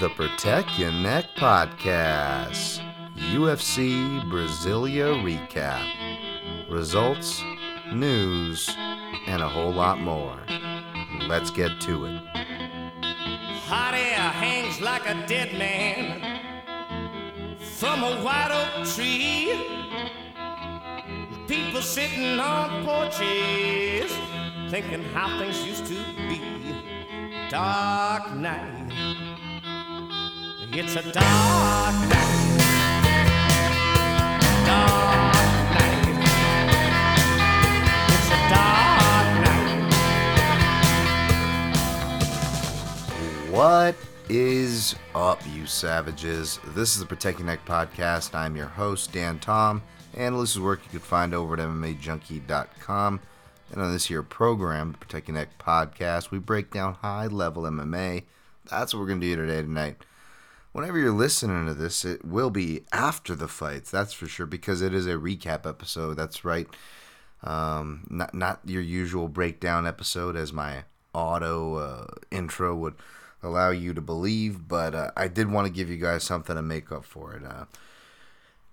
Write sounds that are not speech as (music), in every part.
the Protect Your Neck Podcast. UFC Brasilia recap. Results, news, and a whole lot more. Let's get to it. Hot air hangs like a dead man from a white oak tree. People sitting on porches thinking how things used to be. Dark night. It's a dark night. Dark night. It's a dark night. What is up, you savages? This is the Protect Your Neck Podcast. I'm your host, Dan Tom, and this is work you can find over at MMAJunkie.com. And on this here program, the Protect Your Neck Podcast, we break down high level MMA. That's what we're going to do today, tonight. Whenever you're listening to this, it will be after the fights, that's for sure, because it is a recap episode. That's right. Um, not, not your usual breakdown episode, as my auto uh, intro would allow you to believe, but uh, I did want to give you guys something to make up for it. Uh,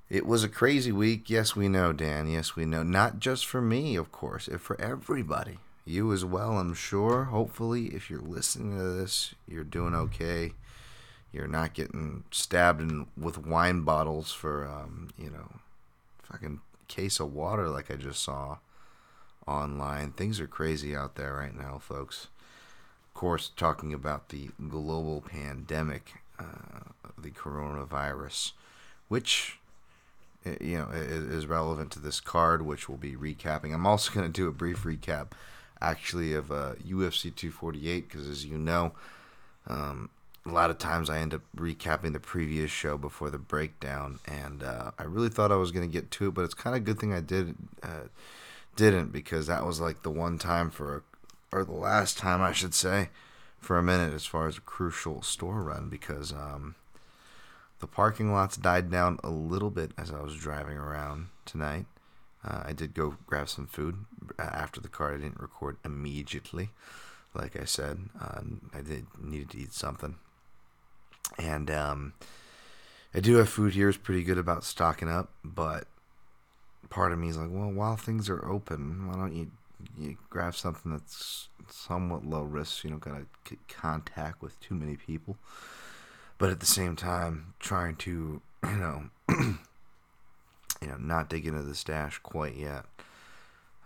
it was a crazy week. Yes, we know, Dan. Yes, we know. Not just for me, of course, if for everybody. You as well, I'm sure. Hopefully, if you're listening to this, you're doing okay. You're not getting stabbed in, with wine bottles for, um, you know, fucking case of water like I just saw online. Things are crazy out there right now, folks. Of course, talking about the global pandemic, uh, the coronavirus, which uh, you know is, is relevant to this card, which we'll be recapping. I'm also (laughs) going to do a brief recap, actually, of uh, UFC 248 because, as you know, um, a lot of times I end up recapping the previous show before the breakdown, and uh, I really thought I was going to get to it, but it's kind of a good thing I did uh, didn't because that was like the one time for a, or the last time I should say for a minute as far as a crucial store run because um, the parking lots died down a little bit as I was driving around tonight. Uh, I did go grab some food uh, after the car. I didn't record immediately, like I said. Uh, I did needed to eat something, and um, I do have food here. Is pretty good about stocking up, but part of me is like, well, while things are open, why don't you you grab something that's somewhat low risk? You don't gotta get contact with too many people, but at the same time, trying to (clears throat) you know (clears throat) you know not dig into the stash quite yet.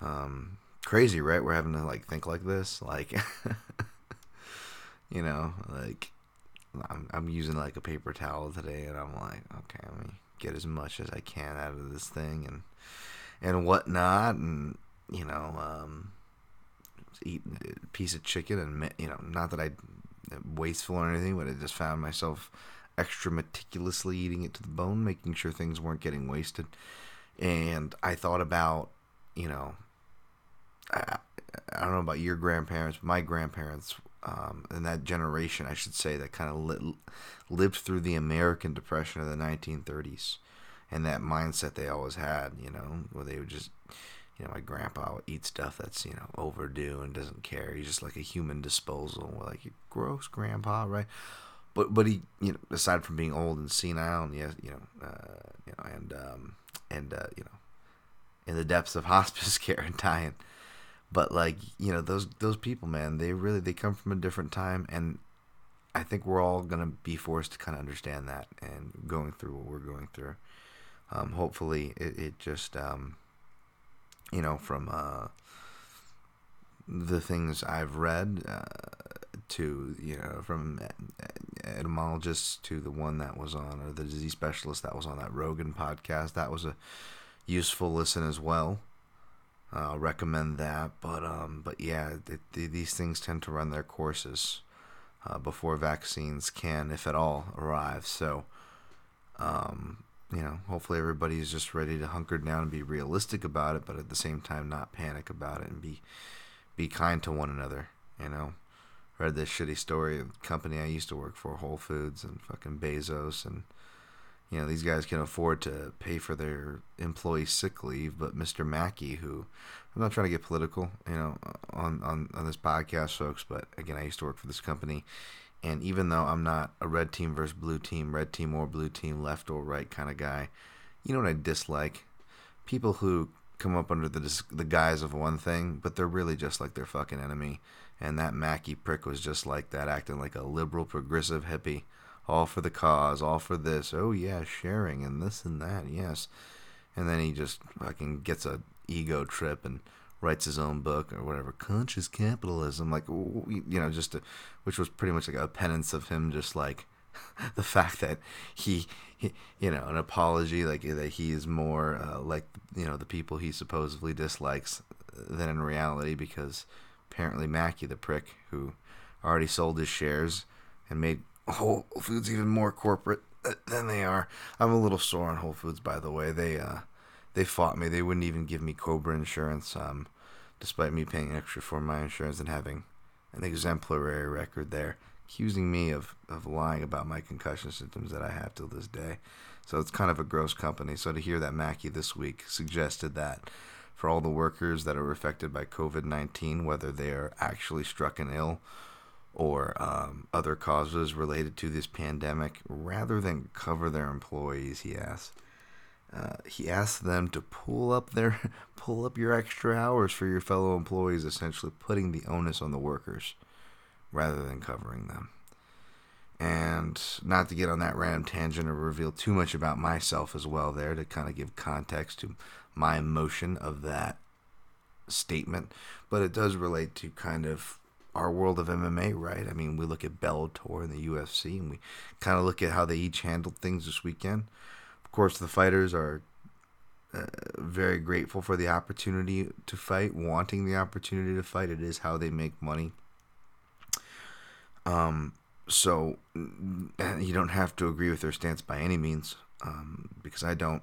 Um, crazy, right? We're having to like think like this, like (laughs) you know, like I'm I'm using like a paper towel today, and I'm like, okay, let me get as much as I can out of this thing, and and whatnot, and you know, um, eat a piece of chicken, and you know, not that I wasteful or anything, but I just found myself extra meticulously eating it to the bone, making sure things weren't getting wasted. And I thought about, you know, I, I don't know about your grandparents, but my grandparents um, and that generation, I should say, that kind of li- lived through the American Depression of the 1930s and that mindset they always had, you know, where they would just, you know, my grandpa would eat stuff that's, you know, overdue and doesn't care. He's just like a human disposal. We're like, gross grandpa, right? But but he, you know, aside from being old and senile, and yes, you know, uh, you know, and um, and uh, you know, in the depths of (laughs) hospice care and dying. But like you know, those those people, man, they really they come from a different time, and I think we're all gonna be forced to kind of understand that and going through what we're going through. Um, hopefully, it, it just um, you know from uh, the things I've read uh, to you know from etymologists to the one that was on or the disease specialist that was on that Rogan podcast. That was a useful listen as well. I'll recommend that, but um, but yeah, it, these things tend to run their courses uh, before vaccines can, if at all, arrive. So, um, you know, hopefully everybody is just ready to hunker down and be realistic about it, but at the same time not panic about it and be be kind to one another. You know, read this shitty story of company I used to work for, Whole Foods and fucking Bezos, and you know these guys can afford to pay for their employee sick leave, but Mr. Mackey, who I'm not trying to get political, you know, on on on this podcast, folks, but again, I used to work for this company, And even though I'm not a red team versus blue team, red team or blue team, left or right kind of guy, you know what I dislike? People who come up under the the guise of one thing, but they're really just like their fucking enemy. And that Mackey prick was just like that, acting like a liberal, progressive hippie, all for the cause, all for this. Oh yeah, sharing and this and that, yes. And then he just fucking gets a ego trip and writes his own book or whatever, conscious capitalism, like you know, just a, which was pretty much like a penance of him, just like (laughs) the fact that he, he, you know, an apology like that he is more uh, like you know the people he supposedly dislikes than in reality because apparently Mackey the prick who already sold his shares and made Whole Foods even more corporate than they are. I'm a little sore on Whole Foods by the way. They uh they fought me. They wouldn't even give me COBRA insurance um despite me paying extra for my insurance and having an exemplary record there accusing me of, of lying about my concussion symptoms that I have till this day. So it's kind of a gross company. So to hear that Mackey this week suggested that for all the workers that are affected by COVID 19, whether they are actually struck and ill or um, other causes related to this pandemic, rather than cover their employees, he asked. Uh, he asked them to pull up their (laughs) pull up your extra hours for your fellow employees, essentially putting the onus on the workers rather than covering them. And not to get on that random tangent or reveal too much about myself as well, there to kind of give context to my emotion of that statement, but it does relate to kind of our world of MMA, right? I mean, we look at Bellator and the UFC, and we kind of look at how they each handled things this weekend. Of course, the fighters are uh, very grateful for the opportunity to fight, wanting the opportunity to fight. It is how they make money. Um, so you don't have to agree with their stance by any means, um, because I don't.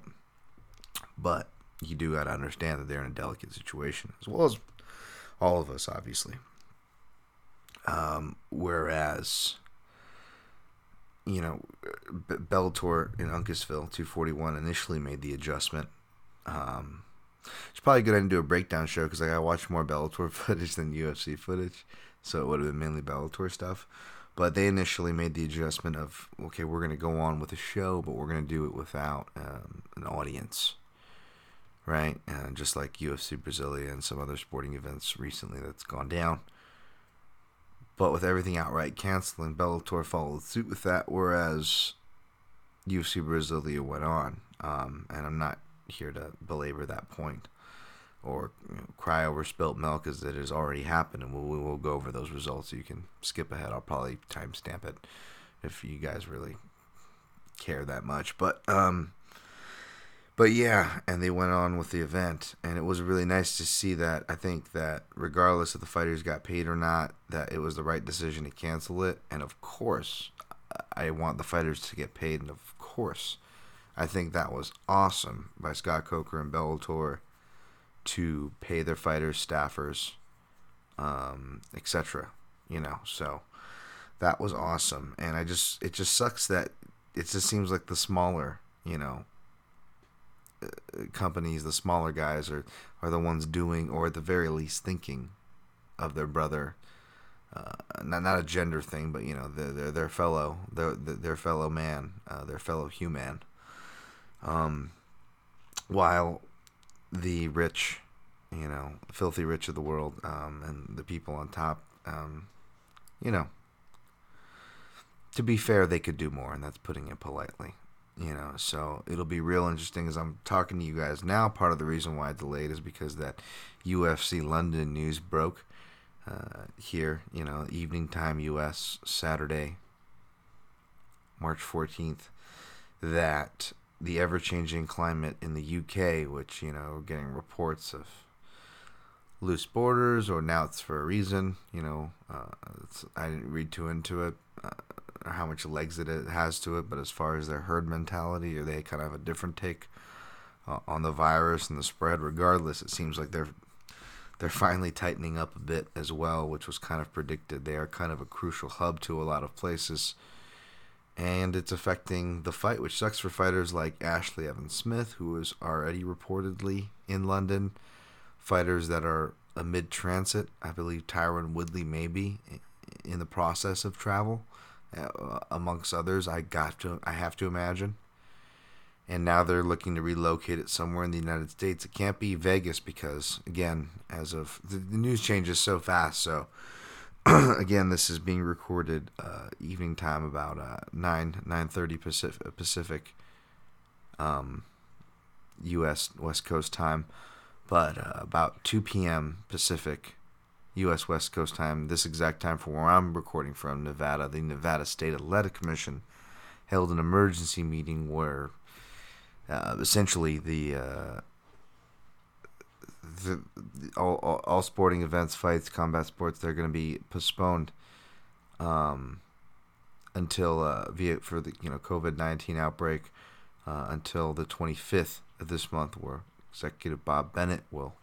But you do got to understand that they're in a delicate situation, as well as all of us, obviously. Um, whereas, you know, Bellator in Uncasville 241 initially made the adjustment. Um, it's probably good I didn't do a breakdown show because like, I watched more Bellator (laughs) footage than UFC footage so it would have been mainly Bellator stuff. But they initially made the adjustment of okay, we're going to go on with the show, but we're going to do it without um, an audience, right? And just like UFC Brasilia and some other sporting events recently that's gone down. But with everything outright canceling, Bellator followed suit with that, whereas UFC Brasilia went on. Um, and I'm not here to belabor that point or you know, cry over spilt milk as it has already happened, and we'll, we will go over those results. You can skip ahead. I'll probably timestamp it if you guys really care that much. But um, but yeah, and they went on with the event, and it was really nice to see that. I think that regardless if the fighters got paid or not, that it was the right decision to cancel it. And of course, I want the fighters to get paid, and of course, I think that was awesome by Scott Coker and Bellator to pay their fighters, staffers, um, etc. You know, so that was awesome, and I just it just sucks that it just seems like the smaller, you know, companies, the smaller guys are are the ones doing, or at the very least thinking, of their brother. Uh, not not a gender thing, but you know, their their, their fellow their their fellow man, uh, their fellow human. Um, while the rich, you know, filthy rich of the world, um, and the people on top, um, you know, to be fair, they could do more, and that's putting it politely. You know, so it'll be real interesting as I'm talking to you guys now. Part of the reason why I delayed is because that UFC London news broke uh, here, you know, evening time U.S. Saturday, March 14th, that the ever changing climate in the UK, which, you know, getting reports of loose borders, or now it's for a reason, you know, uh, I didn't read too into it, uh, or how much legs it has to it, but as far as their herd mentality, or they kind of have a different take uh, on the virus and the spread, regardless, it seems like they're they're finally tightening up a bit as well, which was kind of predicted. They are kind of a crucial hub to a lot of places and it's affecting the fight, which sucks for fighters like Ashlee Evans-Smith, who is already reportedly in London. Fighters that are amid transit, I believe Tyron Woodley may be in the process of travel. Uh, amongst others. I got to, I have to imagine. And now they're looking to relocate it somewhere in the United States. It can't be Vegas because, again, as of the, the news changes so fast. So, (clears throat) again, this is being recorded uh, evening time about uh, nine nine thirty Pacific, Pacific, um, U.S. West Coast time, but uh, about two p.m. Pacific U.S. West Coast time, this exact time for where I'm recording from, Nevada, the Nevada State Athletic Commission held an emergency meeting where uh, essentially the, uh, the, all, all, all sporting events, fights, combat sports, they're going to be postponed um, until uh, via for the you know COVID nineteen outbreak uh, until the 25th of this month, where Executive Bob Bennett will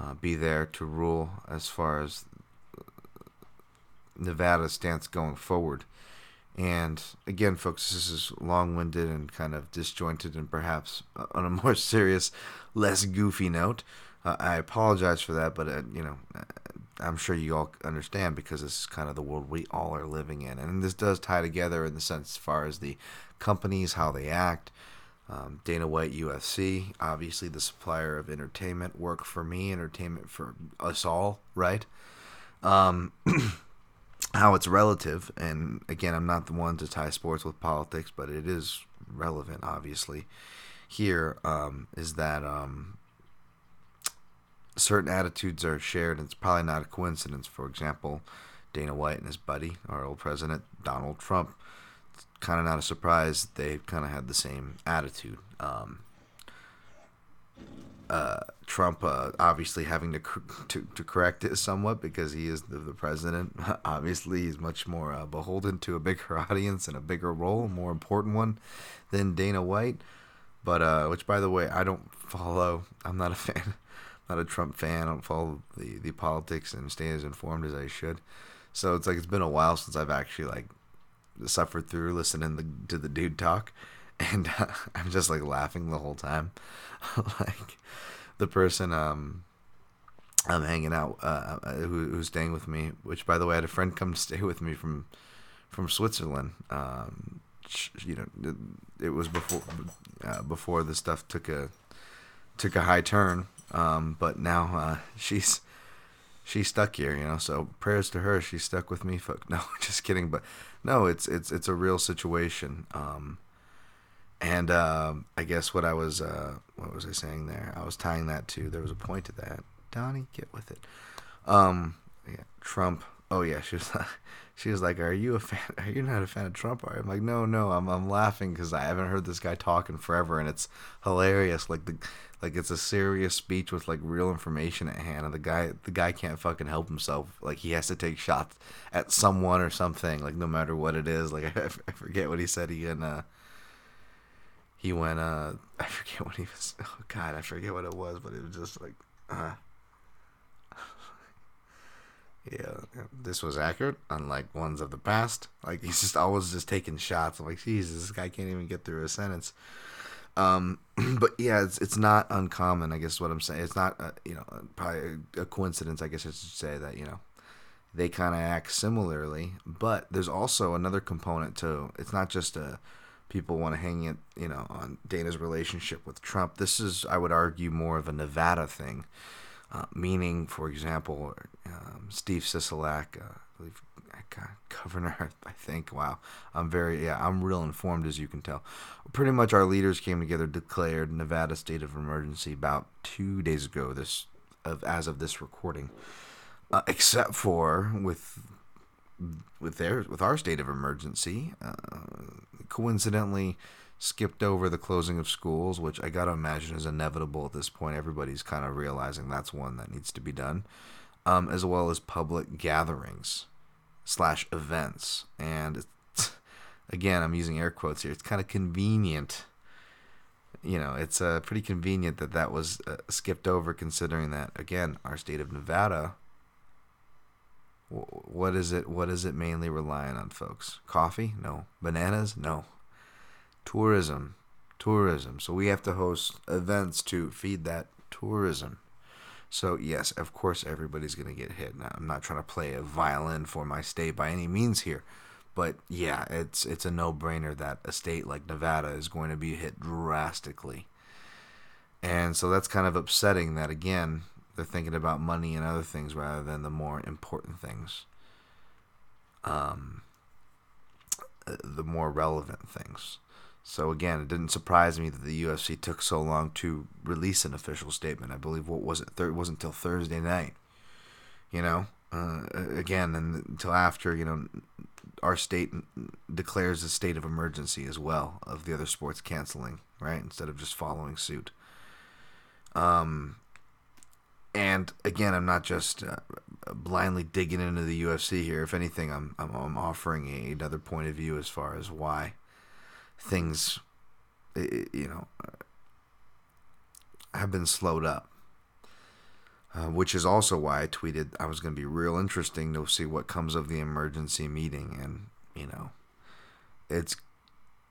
uh, be there to rule as far as Nevada's stance going forward. And again, folks, this is long winded and kind of disjointed, and perhaps (laughs) on a more serious, less goofy note. Uh, I apologize for that, but uh, you know, I'm sure you all understand because this is kind of the world we all are living in, and this does tie together in the sense as far as the companies, how they act, um, Dana White UFC, obviously the supplier of entertainment, work for me, entertainment for us all, right? Um, (clears throat) how it's relative, and again, I'm not the one to tie sports with politics, but it is relevant, obviously. Here um, is that um, certain attitudes are shared, and it's probably not a coincidence. For example, Dana White and his buddy, our old president, Donald Trump, kind of not a surprise. They kind of had the same attitude. Um, uh, Trump uh, obviously having to, (laughs) to to correct it somewhat because he is the, the president. (laughs) obviously, he's much more uh, beholden to a bigger (laughs) audience and a bigger role, a more important one than Dana White. But uh, which, by the way, I don't follow. I'm not a fan, not a Trump fan. I don't follow the the politics and stay as informed as I should. So it's like it's been a while since I've actually like suffered through listening the, to the dude talk, (laughs) and uh, I'm just like laughing the whole time. (laughs) like the person um I'm hanging out uh, uh, who, who's staying with me, which by the way, I had a friend come (laughs) stay with me from from Switzerland. Um, you know, it, was before uh, before the stuff took a took a high turn. Um, but now uh, she's she's stuck here, you know. So prayers to her. She's stuck with me. Fuck no, just kidding. But no, it's it's it's a real situation. Um, and uh, I guess what I was uh, what was I saying there? I was tying that to there was a point to that. Donnie, get with it. Um, yeah, Trump. Oh yeah, she was (laughs) like, she was like, "Are you a fan? (laughs) Are you not a fan of Trump?" I'm like, "No, no, I'm I'm laughing because I haven't heard this guy talking forever, and it's hilarious. Like the like it's a serious speech with like real information at hand, and the guy the guy can't fucking help himself. Like he has to take shots at someone or something. Like no matter what it is. Like (laughs) I, forget what he said. He and uh he went uh (laughs) I forget what he was. (laughs) Oh God, I forget what it was, but it was just like. Uh, yeah, this was accurate, unlike ones of the past. Like he's just always just taking shots. I'm like, Jesus, this guy can't even get through a sentence. Um, (clears throat) but yeah, it's it's not uncommon. I guess what I'm saying. It's not uh, you know probably a coincidence. I guess I should say that you know they kind of act similarly. But there's also another component to. It's not just a people want to hang it you know on Dana's relationship with Trump. This is I would argue more of a Nevada thing. Uh, meaning, for example, um, Steve Sisolak, uh, I believe, governor, (laughs) I think. Wow, I'm very yeah, I'm real informed as you can tell. Pretty much, our leaders came together, declared Nevada state of emergency about two days ago. This of as of this recording, uh, except for with with their with our state of emergency, uh, coincidentally skipped over the closing of schools, which I gotta imagine is inevitable at this point. Everybody's kind of realizing that's one that needs to be done, um, as well as public gatherings slash events. And (laughs) again, I'm using air quotes here. It's kind of convenient. You know, it's uh, pretty convenient that that was uh, skipped over, considering that again, our state of Nevada. What is it? What is it mainly relying on, folks? Coffee? No. Bananas? No tourism, tourism. So we have to host events to feed that tourism. So yes, of course everybody's gonna get hit. Now, I'm not trying to play a violin for my state by any means here, but yeah, it's it's a no-brainer that a state like Nevada is going to be hit drastically. And so that's kind of upsetting that again, they're thinking about money and other things rather than the more important things. Um the more relevant things. So again, it didn't surprise me that the UFC took so long to release an official statement. I believe what was it? It wasn't until Thursday night. You know, uh, again, and until after you know our state declares a state of emergency as well of the other sports canceling, right? Instead of just following suit. Um, and again, I'm not just uh, blindly digging into the UFC here. If anything, I'm I'm, I'm offering another point of view as far as why things, you know, have been slowed up. Uh, which is also why I tweeted I was going to be real interesting to see what comes of the emergency meeting, and you know, it's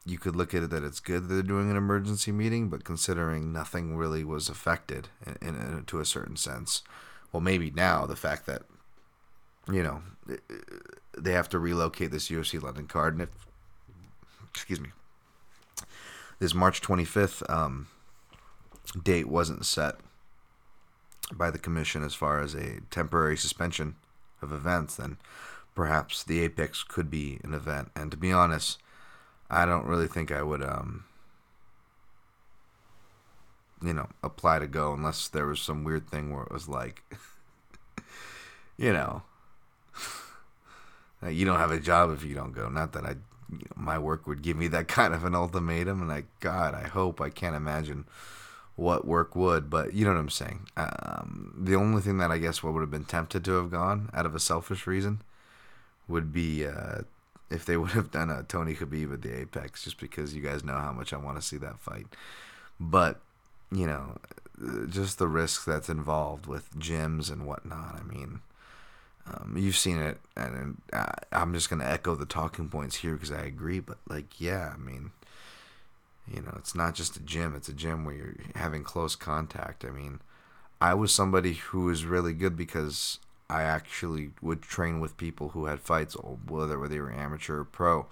you could look at it that it's good that they're doing an emergency meeting, but considering nothing really was affected in, in, in to a certain sense, well, maybe now the fact that you know they have to relocate this UFC London card, and if excuse me, this March 25th um, date wasn't set by the commission as far as a temporary suspension of events, then perhaps the Apex could be an event. And to be honest, I don't really think I would, um, you know, apply to go unless there was some weird thing where it was like, (laughs) you know, (laughs) you don't have a job if you don't go. Not that I, my work would give me that (laughs) kind of an ultimatum, and I, God, I hope I can't imagine what work would, but you know what I'm saying. Um, the only thing that I guess what would have been tempted to have gone out of a selfish reason would be uh, if they (laughs) would have done a Tony Khabib at the Apex, just because you guys know how much I want to see that fight. But you know, just the risks that's involved with gyms and whatnot. I mean, um, you've seen it, and, and I'm just gonna echo the talking points here because I agree. But like, yeah, I mean you know, it's not just a gym, it's a gym where you're having close contact. I mean, I was somebody who was really good because I actually would train with people who had fights, whether they were amateur or pro.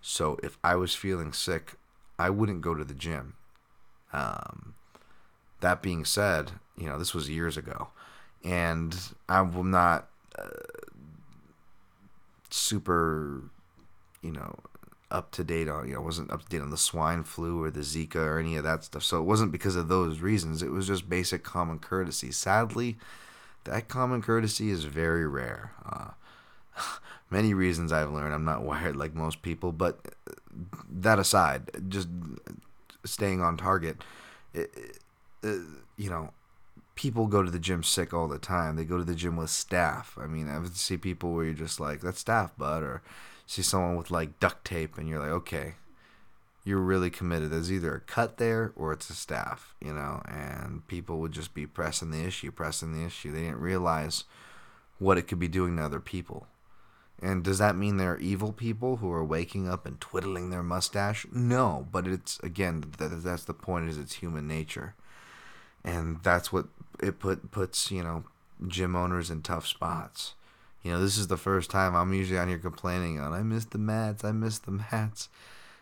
So if I was feeling sick, I wouldn't go to the gym. Um, that being said, you know, this was years ago, and I'm not super, you know, up to date on, you know, wasn't up to date on the swine flu or the Zika or any of that stuff. So it wasn't because of those reasons. It was just basic common courtesy. Sadly, that common courtesy is very rare. Uh, (laughs) many reasons I've learned. I'm not (laughs) wired like most people, but that aside, just staying on target, it, it, you know, people go to the gym sick all the time. They go to the gym with staff. I mean, I see people where you're just like, that's staff, bud, or see someone with like duct tape and you're like, okay, you're really committed. There's either a cut there or it's a staff, you know, and people would just be pressing the issue, pressing the issue. They didn't realize what it could be doing to other people. And does that mean they're evil people who are waking up and twiddling their mustache? No, but it's again that, that's the point is it's human nature. And that's what it put puts, you know, gym owners in tough spots. You know, this is the first time I'm usually on here complaining on I miss the mats, I miss the mats.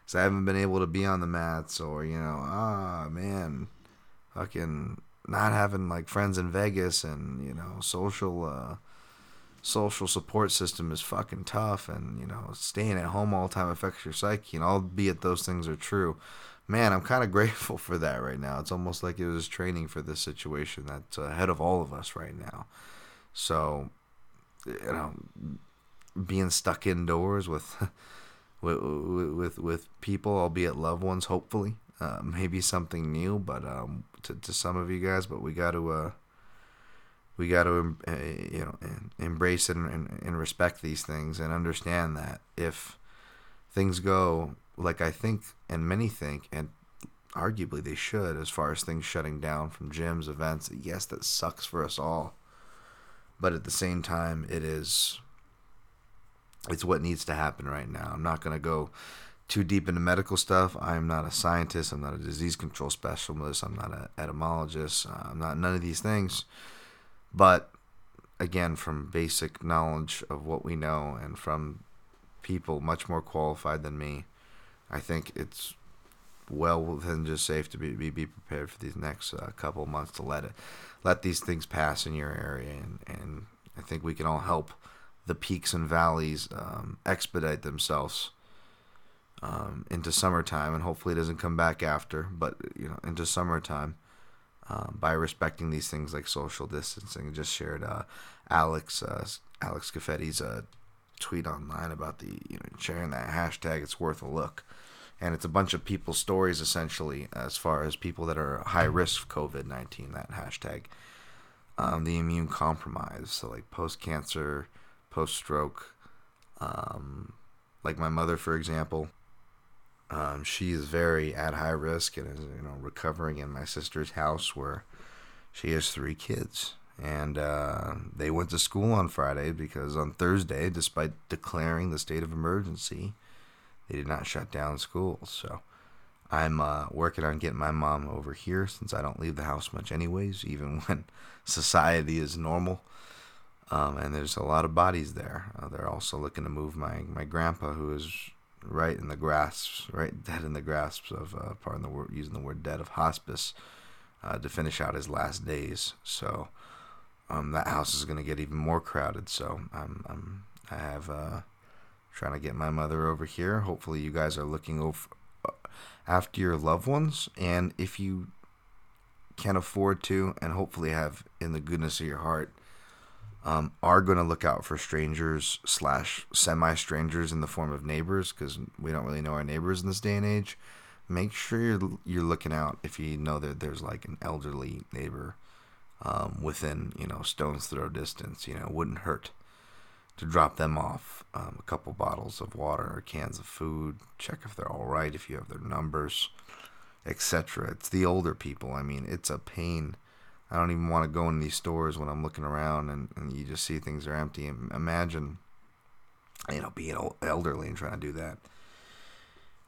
Cause I haven't been able to be on the mats or, you know, ah man, fucking not having like friends in Vegas and, you know, social uh social support system is fucking tough and, you know, staying at home all the time affects your psyche and albeit those things are true. Man, I'm kind of grateful for that right now. It's almost like it was training for this situation that's ahead of all of us right now. So, you know, being stuck indoors with (laughs) with with, with people, albeit loved ones, hopefully. Uh, maybe something new, but um, to, to some of you guys, but we got to uh, we got to uh, you know embrace and, and, and respect these things and understand that if things go like I think and many think and arguably they should as far as things shutting down from gyms events yes that sucks for us all. But at the same time it is it's what needs to happen right now. I'm not going to go too deep into medical stuff. I'm not a scientist. I'm not a disease control specialist. I'm not an etymologist. Uh, i'm not none of these things. But again from basic knowledge of what we know and from people much more qualified than me. I think it's well within just safe to be be, be prepared for these next uh, couple months to let it let these things pass in your area, and and I think we can all help the peaks and valleys um, expedite themselves um, into summertime, and hopefully it doesn't come back after, but you know into summertime. Um, by respecting these things like social distancing, I just shared uh, Alex uh, Alex Caffetti's uh, tweet online about the you know sharing that hashtag. It's worth a look, and it's a bunch of people's stories essentially as far as people that are high risk COVID nineteen. That hashtag, um, the immune compromised, so like post cancer, post stroke, um, like my mother for example. Um, she is very at high risk and is you know recovering in my sister's house where she has three kids and uh, they went to school on Friday because on Thursday, despite declaring the state of emergency, they did not shut down schools. So I'm uh, working on getting my mom over here since I don't leave the house much, anyways, even (laughs) when society is normal. Um, and there's a lot of bodies there. Uh, they're also looking to move my, my grandpa, who is right in the grasp, right dead in the grasp of, uh, pardon the word, using the word dead, of hospice uh, to finish out his last days. So um, that house is going to get even more crowded. So I'm, I'm I have uh, trying to get my mother over here. Hopefully, you guys are looking over uh, after your loved ones, and if you can afford to, and hopefully have in the goodness of your heart, um, are going to look out for strangers slash semi strangers in the form of neighbors because we don't really know our neighbors in this day and age. Make sure you're you're looking out if you know that there's like an elderly neighbor um, within you know stone's throw distance. You know, wouldn't hurt to drop them off um, a couple bottles of water or cans of food. Check if they're all right, if you have their numbers, etc. It's the older people. I mean, it's a pain. I don't even want to go in these stores when I'm looking around and, and you just see things are empty. Imagine, you know, being elderly and trying to do that.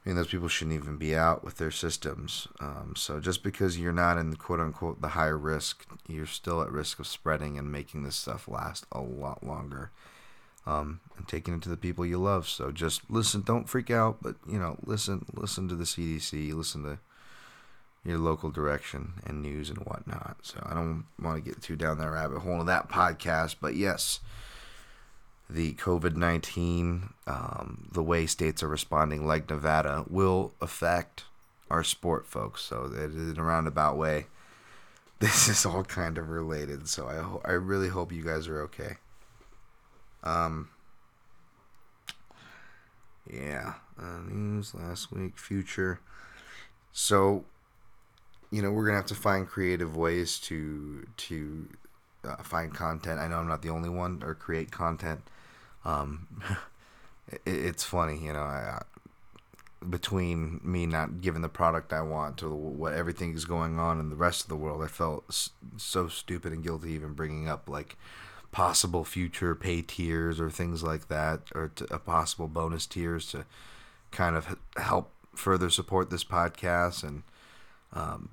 I mean, those people shouldn't even be out with their systems. Um, so just because you're not in the quote unquote the high risk, you're still at risk of spreading and making this stuff last a lot longer. Um, and taking it to the people you love. So just listen. Don't freak out, but you know, listen. Listen to the CDC. Listen to your local direction and news and whatnot. So I don't want to get too down that rabbit hole of that podcast, but yes the COVID 19, um, the way states are responding, like Nevada, will affect our sport, folks. So, it is in a roundabout way. (laughs) This is all kind of related. So, I, ho- I really hope you guys are okay. Um, yeah, uh, news last week, future. So, you know, we're gonna have to find creative ways to to uh, find content. I know I'm not the only one, or create content um, (laughs) it, it's funny, you know, I, between me not giving the product I want to what everything is going on in the rest of the world, I felt so stupid and guilty even bringing up like possible future pay tiers or things like that, or to, a possible bonus tiers to kind of help further support this podcast and um,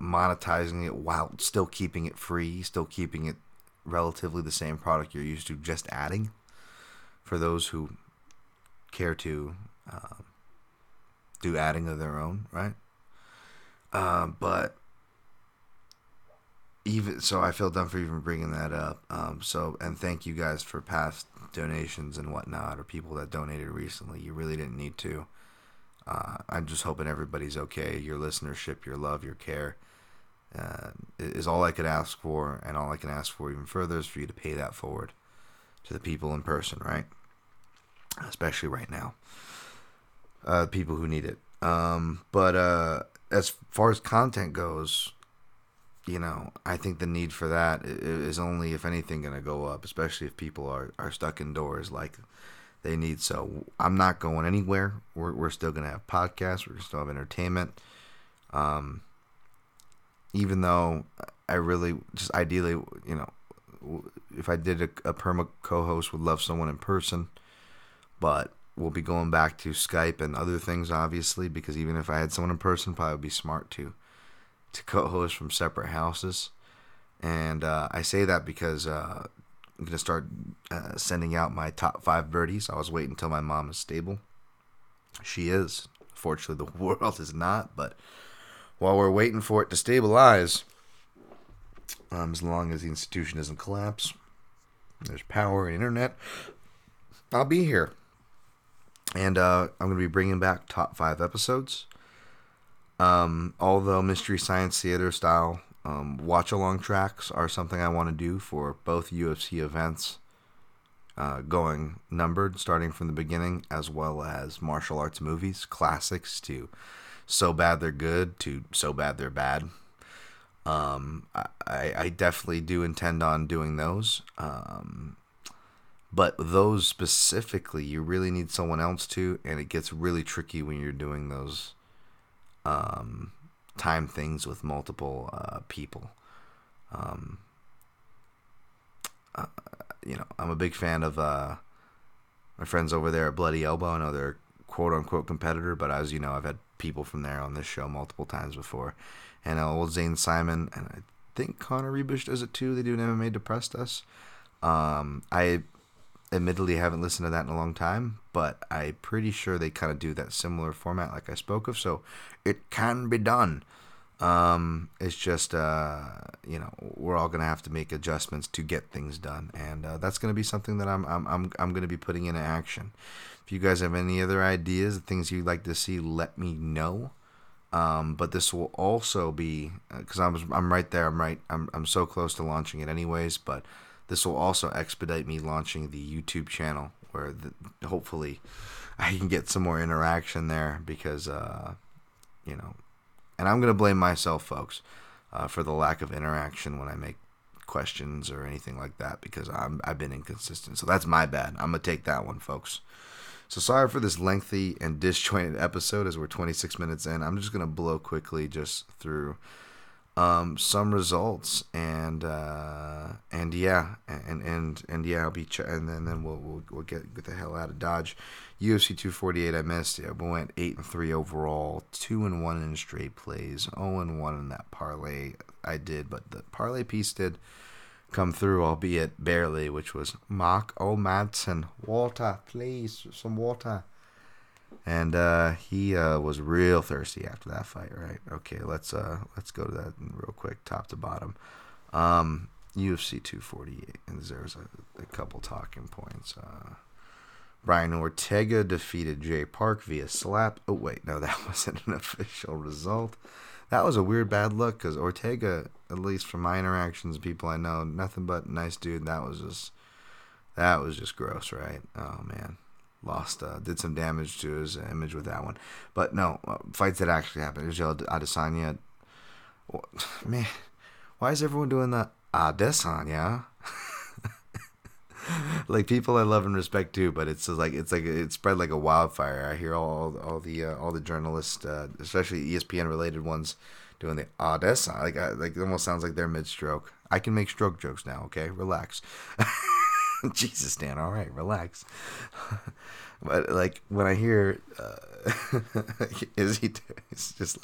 monetizing it while still keeping it free, still keeping it relatively the same product you're used to, just adding for those who care to uh, do adding of their own, right? Uh, but even so, I feel dumb for even bringing that up. Um, so, and thank you guys for past donations and whatnot, or people that donated recently. You really didn't need to. Uh, I'm just hoping everybody's okay. Your listenership, your love, your care uh, is all I could ask for, and all I can ask for even further is for you to pay that forward to the people in person, right? Especially right now. Uh, people who need it. Um, but uh, as far as content goes, you know, I think the need for that is only, if anything, going to go up, especially if people are, are stuck indoors like they need. So I'm not going anywhere. We're, we're still going to have podcasts, we're going to still have entertainment. Um, even though I really just ideally, you know, if I did a, a perma co-host would love someone in person, but we'll be going back to Skype and other things obviously because even if I had someone in person, probably would be smart to to co-host from separate houses. And uh, I say that because uh, I'm gonna start uh, sending out my top five birdies. I was waiting until my mom is stable. She is. Fortunately, the (laughs) world is not. But while we're waiting for it to stabilize, um, as long as the institution doesn't collapse, there's power and internet. I'll be here, and uh, I'm gonna be bringing back top five episodes. Um, although Mystery Science Theater style um, watch along tracks are something I want to do for both UFC events, uh, going numbered, starting from the beginning, as well as martial arts movies, classics to so bad they're good to so bad they're bad. Um, I, I definitely do intend on doing those. Um, but those specifically, you really need someone else to, and it gets really tricky when you're doing those um, time things with multiple uh, people. Um, uh, you know, I'm a big fan of uh, my friends over there at Bloody Elbow. I know they're quote unquote competitor, but as you know, I've had people from there on this show multiple times before. And uh, old Zane Simon, and I think Connor Ruebusch does it too. They do an MMA Depressed Us. Um, I admittedly haven't listened to that in a long time, but I'm pretty sure they kind of do that similar format like I spoke of. So it can be done. Um, it's just uh, you know we're all gonna have to make adjustments to get things done, and uh, that's gonna be something that I'm I'm I'm I'm gonna be putting into action. If you guys have any other ideas, things you'd like to see, let me know. Um, but this will also be because uh, I'm I'm right there. I'm right. I'm I'm so close to launching it anyways. But this will also expedite me launching the YouTube channel, where the, hopefully I can get some more interaction there because uh, you know and I'm going to blame myself, folks, uh, for the lack of interaction when I make questions or anything like that because I'm I've been inconsistent. So that's my bad. I'm gonna take that one, folks. So sorry for this lengthy and disjointed episode as we're 26 minutes in. I'm just gonna blow quickly just through um, some results and uh, and yeah and and and yeah I'll be ch- and then then we'll, we'll we'll get the hell out of Dodge. UFC 248 I missed. Yeah, we went eight and three overall, two and one in straight plays, zero oh and one in that parlay I did, but the parlay piece did come through, albeit barely, which was Mark O. Madsen. Water, please, some water. And uh, he uh, was real thirsty after that fight, right? Okay, let's uh, let's go to that real quick, top to bottom. Um, UFC 248, and there's a, a couple talking points. Uh, Brian Ortega defeated Jay Park via slap. Oh, wait, no, (laughs) that wasn't an official result. That was a weird bad look because Ortega, at least from my interactions, people I know, nothing but nice dude. That was just, that was just gross, right? Oh man, lost, uh, did some damage to his image with that one. But no, uh, fights that actually happened. Israel Adesanya, (sighs) man, why is everyone doing the Adesanya? (laughs) like people I love and respect too, but it's like it's like it spread like a wildfire. I hear all all the uh, all the journalists, uh, especially ESPN related ones, doing the that's like I, like it almost sounds like they're mid stroke. I can make stroke jokes now. Okay, relax. (laughs) (laughs) Jesus, Dan. All right, relax. (laughs) but like when I hear, uh, (laughs) is he? It's just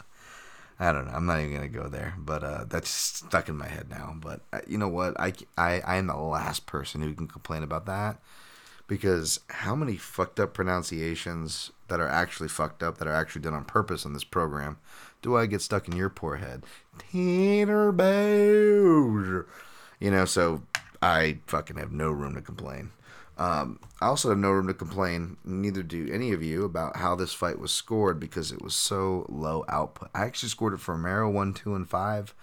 I don't know. I'm not even gonna go there, but uh, that's stuck in my head now. But uh, you know what? I, I I am the last person who can complain about that because how many fucked up pronunciations that are actually fucked up that are actually done on purpose in this program do I get stuck in your poor head? Tanner Bowser. You know, so I fucking have no room to complain. Um, I also have no room to complain, neither do any of you, about how this fight was scored because it was so low output. I actually scored it for Romero 1, 2, and 5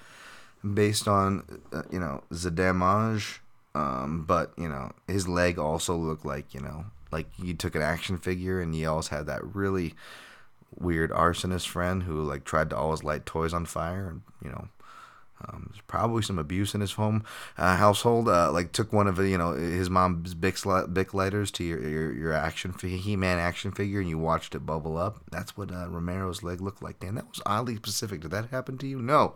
based on, uh, you know, Zadamage. Um, but, you know, his leg also looked like, you know, like you took an action figure and you always had that really weird arsonist friend who, like, tried to always light toys on fire and, you know, um, there's probably some abuse in his home uh, household. Uh, like took one of you know his mom's Bic, Bic lighters to your your, your action He Man action figure, and you watched it bubble up. That's what uh, Romero's leg looked like. Dan, that was oddly specific. Did that happen to you? No,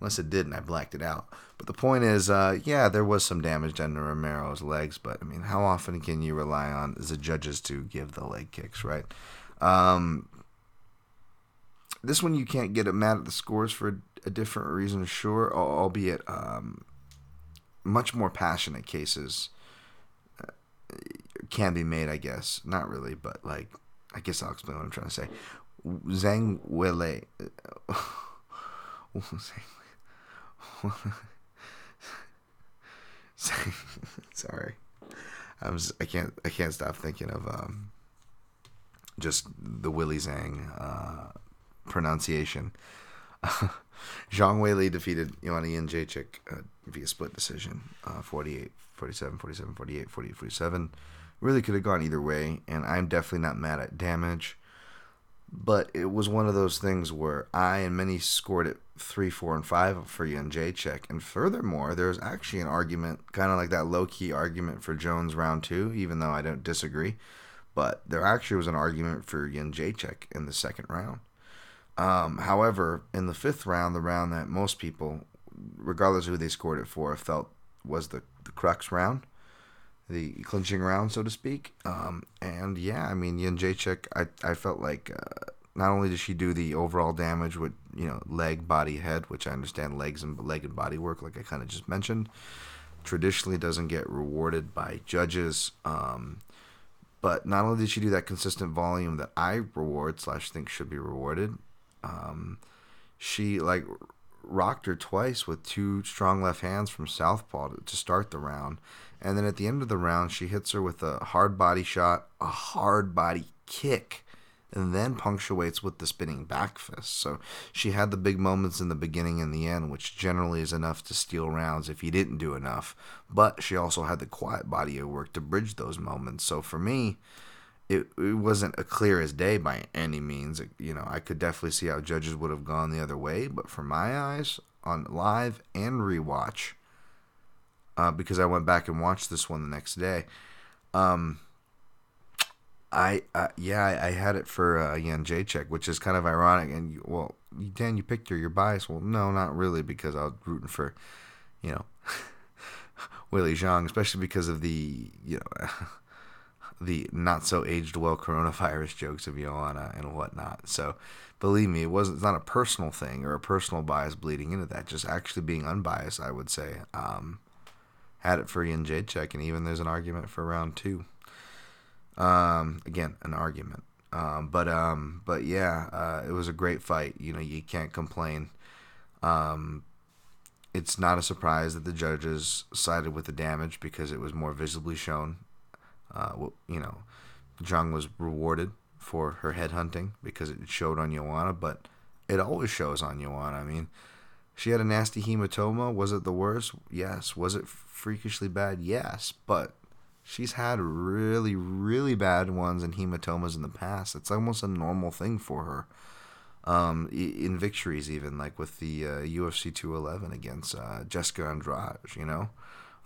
unless it didn't. I blacked it out. But the point is, uh, yeah, there was some damage done to Romero's legs. But I mean, how often can you rely on the judges to give the leg kicks, right? Um, this one you can't get mad at the scores for a different reason, sure, albeit um, much more passionate cases uh, can be made, I guess. Not really, but like, I guess I'll explain what I'm trying to say. Zhang Weili. (laughs) (laughs) Sorry, I was I can't I can't stop thinking of um, just the Willie Zhang uh, pronunciation. (laughs) Zhang Weili defeated Joanna Jędrzejczyk uh, via split decision, uh, 48, 47, 47, 48, 48, 47. Really could have gone either way, and I'm definitely not mad at damage. But it was one of those things where I and many scored it 3, 4, and 5 for Jędrzejczyk. And furthermore, there's actually an argument, kind of like that low key argument for Jones round two, even though I don't disagree. But there actually was an argument for Jędrzejczyk in the second round. Um, however, in the fifth round, the round that most people, regardless of who they scored it for, felt was the, the crux round, the clinching round, so to speak. Um, and yeah, I mean, Jędrzejczyk, I, I felt like uh, not only did she do the overall damage with, you know, leg, body, head, which I understand legs and leg and body work, like I kind of just mentioned, traditionally doesn't get rewarded by judges. Um, but not only did she do that consistent volume that I reward slash think should be rewarded, um, she like rocked her twice with two strong left hands from southpaw to, to start the round, and then at the end of the round, she hits her with a hard body shot, a hard body kick, and then punctuates with the spinning back fist. So she had the big moments in the beginning and the end, which generally is enough to steal rounds if you didn't do enough. But she also had the quiet body of work to bridge those moments. So for me, it, it wasn't a clear as day by any means. You know, I could definitely see how judges would have gone the other way, but for my eyes, on live and rewatch, uh, because I went back and watched this one the next day, um, I uh, yeah, I, I, had it for uh, Jędrzejczyk, which is kind of ironic. And you, well, Dan, you picked her. You're biased. Well, no, not really, because I was rooting for, you know, (laughs) Weili Zhang, especially because of the you know. (laughs) the not so aged well coronavirus (laughs) jokes of Joanna and whatnot. So believe me, it wasn't it's not a personal thing or a personal bias bleeding into that. Just actually being unbiased, I would say. Um, had it for Jędrzejczyk, and even there's an argument for round two. Um, again, an argument. Um, but um, but yeah, uh, it was a great fight. You know, you can't complain. Um, it's not a surprise that the judges sided with the damage because it was more visibly shown uh, you know, Zhang was rewarded for her headhunting because it showed on Joanna, but it always shows on Joanna. I mean, she had a nasty hematoma. Was it the worst? Yes. Was it freakishly bad? Yes. But she's had really, really bad ones and hematomas in the past. It's almost a normal thing for her. Um, in victories, even like with the uh, UFC 211 against uh, Jessica Andrade, you know.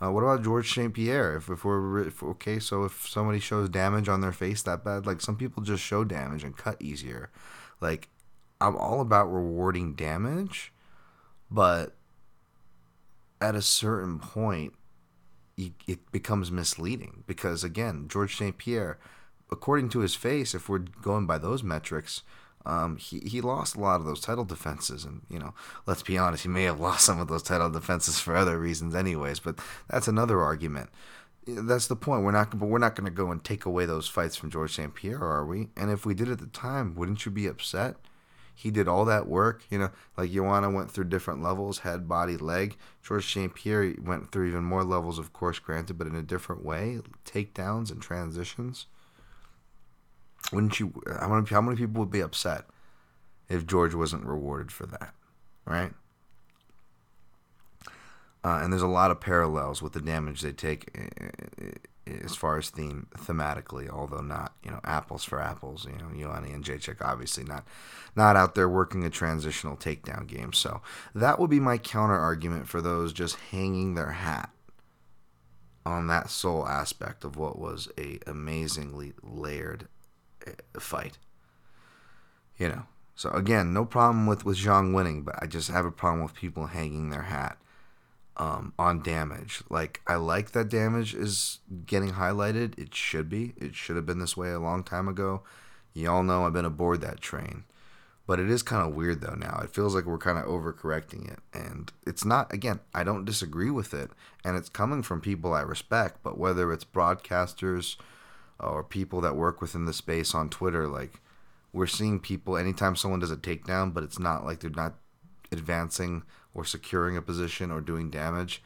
Uh, what about George St. Pierre? If, if we're if, okay, so if somebody shows damage on their face that bad, like some people just show damage and cut easier. Like I'm all about rewarding damage, but at a certain point, it becomes misleading because again, George St. Pierre, according to his face, if we're going by those metrics, um, he, he lost a lot of those title defenses. And, you know, let's be honest, he may have (laughs) lost some of those title defenses for other reasons, anyways, but that's another argument. That's the point. We're not, but we're not going to go and take away those fights from George St. Pierre, are we? And if we did at the time, wouldn't you be upset? He did all that work, you know, like Joanna went through different levels head, body, leg. George St. Pierre went through even more levels, of course, granted, but in a different way takedowns and transitions. Wouldn't you? How many, how many people would be upset if George wasn't rewarded for that, right? Uh, and there's a lot of parallels with the damage they take eh, eh, as far as theme thematically, although not you know apples for apples. You know, Joanna Jędrzejczyk obviously not not out there working a transitional takedown game. So that would be my counter argument for those just hanging their hat on that sole aspect of what was a amazingly layered fight. You know. So again, no problem with with Zhang winning, but I just have a problem with people hanging their hat um, on damage. Like I like that damage is getting highlighted. It should be. It should have been this way a long time ago. Y'all know I've been aboard that train. But it is kind of weird though now. It feels like we're kind of overcorrecting it. And it's not, again, I don't disagree with it. And it's coming from people I respect. But whether it's broadcasters or people that work within the space on Twitter, like we're seeing people anytime someone does a takedown, but it's not like they're not advancing or securing a position or doing damage.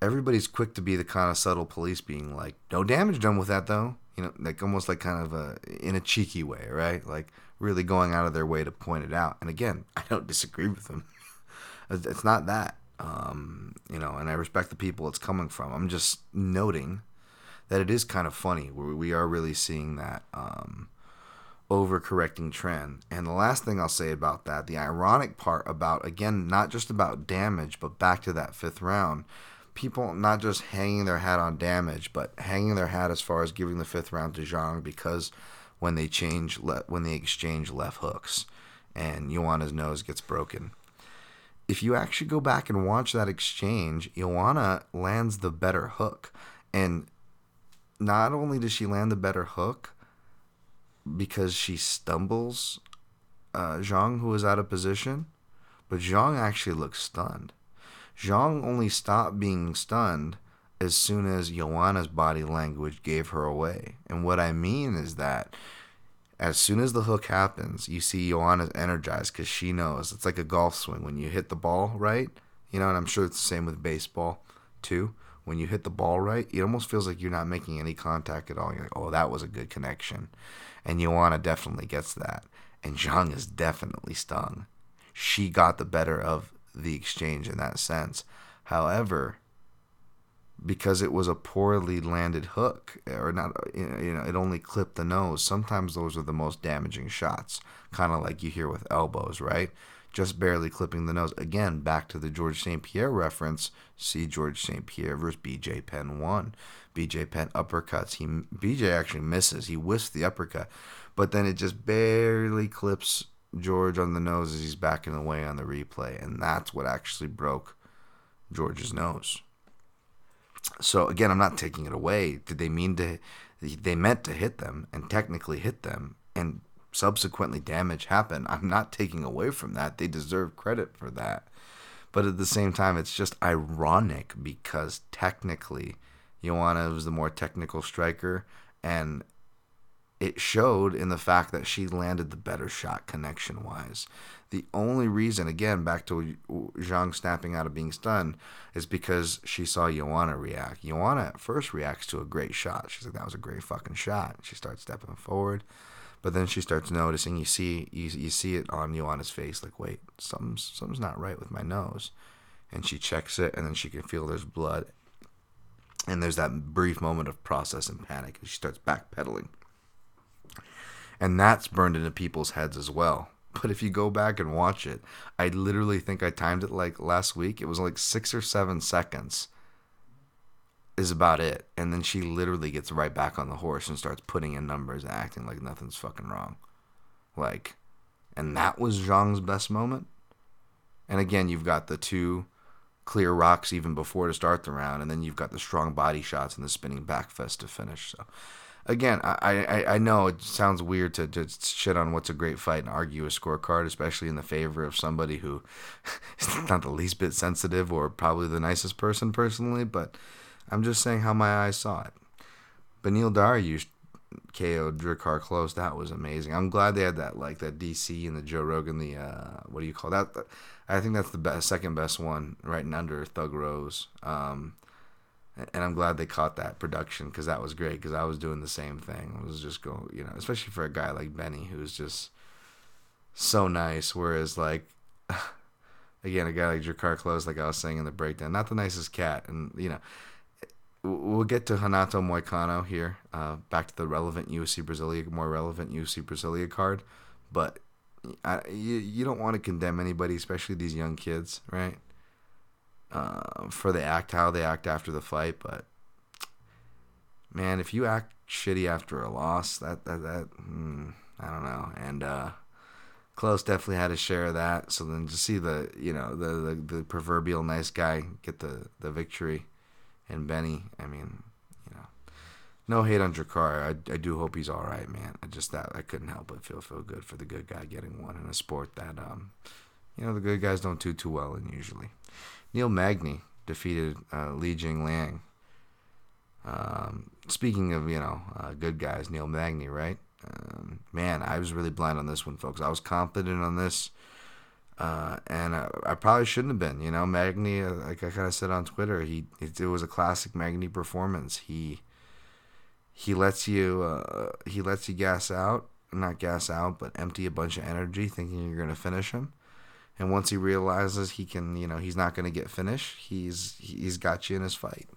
Everybody's quick to be the kind of subtle police being like, no damage done with that though. You know, like almost like kind of a in a cheeky way, right? Like really going out of their way to point it out. And again, (laughs) I don't disagree with them. (laughs) it's not that. Um, you know, and I respect the people it's coming from. I'm just noting that it is kind of funny. We, we are really seeing that um, overcorrecting trend. And the last thing I'll say about that, the ironic part about, again, not just about damage, but back to that fifth round, people not just hanging their hat on damage, but hanging their hat as far as giving the fifth round to Zhang because when they change, le- when they exchange left hooks and Joanna's nose gets broken. If you actually go back and watch that exchange, Joanna lands the better hook. And not only does she land the better hook, because she stumbles uh, Zhang, who is out of position, but Zhang actually looks stunned. Zhang only stopped being stunned as soon as Joanna's body language gave her away. And what I mean is that as soon as the hook happens, you see Joanna's energized because she knows it's like a golf swing when you hit the ball right. You know, and I'm sure it's the same with baseball too. When you hit the ball right, it almost feels like you're not making any contact at all. You're like, oh, that was a good connection. And Joanna definitely gets that. And Zhang is definitely stung. She got the better of the exchange in that sense. However, because it was a poorly landed hook, or not, you know, it only clipped the nose. Sometimes those are the most damaging shots, kind of like you hear with elbows, right? Just barely clipping the nose. Again, back to the George St. Pierre reference. See George St. Pierre versus BJ Penn 1. BJ Penn uppercuts. He BJ actually misses. He whisks the uppercut, but then it just barely clips George on the nose as he's backing away on the replay, and that's what actually broke George's nose. So again, I'm not taking it away. Did they mean to? They meant to hit them and technically hit them, and subsequently damage happened. I'm not taking away from that. They deserve credit for that. But at the same time, it's just ironic because technically Joanna was the more technical striker, and it showed in the fact that she landed the better shot connection wise. The only reason, again, back to Zhang snapping out of being stunned, is because she saw Joanna react. Joanna at first reacts to a great shot. She's like, that was a great fucking shot. She starts stepping forward. But then she starts noticing. You see, you, you see it on Joanna's face. Like, wait, something's something's not right with my nose. And she checks it, and then she can feel there's blood and there's that brief moment of process and panic And she starts backpedaling. And that's burned into people's heads as well. (laughs) But if you go back and watch it, I literally think I timed it like last week. It was like six or seven seconds, is about it. And then she literally gets right back on the horse and starts putting in numbers acting like nothing's fucking wrong. Like, and that was Zhang's best moment. And again, you've got the two clear rocks even before to start the round, and then you've got the strong body shots and the spinning back fist to finish. So, again, I, I, I know it sounds weird to just shit on what's a great fight and argue a scorecard, especially in the favor of somebody who (laughs) is not the least bit sensitive or probably the nicest person personally, but I'm just saying how my eyes saw it. Beneil Dariush KO Drakkar Klose. That was amazing. I'm glad they had that like that DC and the Joe Rogan. The uh, what do you call that? I think that's the best, second best one, right under Thug Rose. Um, and I'm glad they caught that production because that was great. Because I was doing the same thing. I was just going, you know, especially for a guy like Benny who's just so nice. Whereas like. (laughs) Again, a guy like Drakkar Klose, like I was saying in the breakdown, not the nicest cat, and you know, we'll get to Renato Moicano here. Uh, back to the relevant UFC Brasilia, more relevant UFC Brasilia card. But I, you, you don't want to condemn anybody, especially these young kids, right? Uh, for the act, how they act after the fight. But man, if you act shitty after a loss, that that that hmm, I don't know. And uh, Klose definitely had a share of that. So then to see the you know the, the the proverbial nice guy get the the victory and Benny, I mean, you know, no hate on Drakkar. I, I do hope he's all right, man. I just that I couldn't help but feel feel good for the good guy getting one in a sport that um, you know, the good guys don't do too well in usually. Neil Magny defeated uh, Li Jing Liang. Um, speaking of you know uh, good guys, Neil Magny, right? Um, man, I was really blind on this one, folks. I was confident on this. Uh, and I, I, probably shouldn't have been. You know, Magny, uh, like I kind of said on Twitter, he it, it, was a classic Magny performance. He he lets you uh, he lets you gas out, not gas out, but empty a bunch of energy, thinking you're gonna finish him. And once he realizes he can, you know, he's not gonna get finished, he's he's got you in his fight.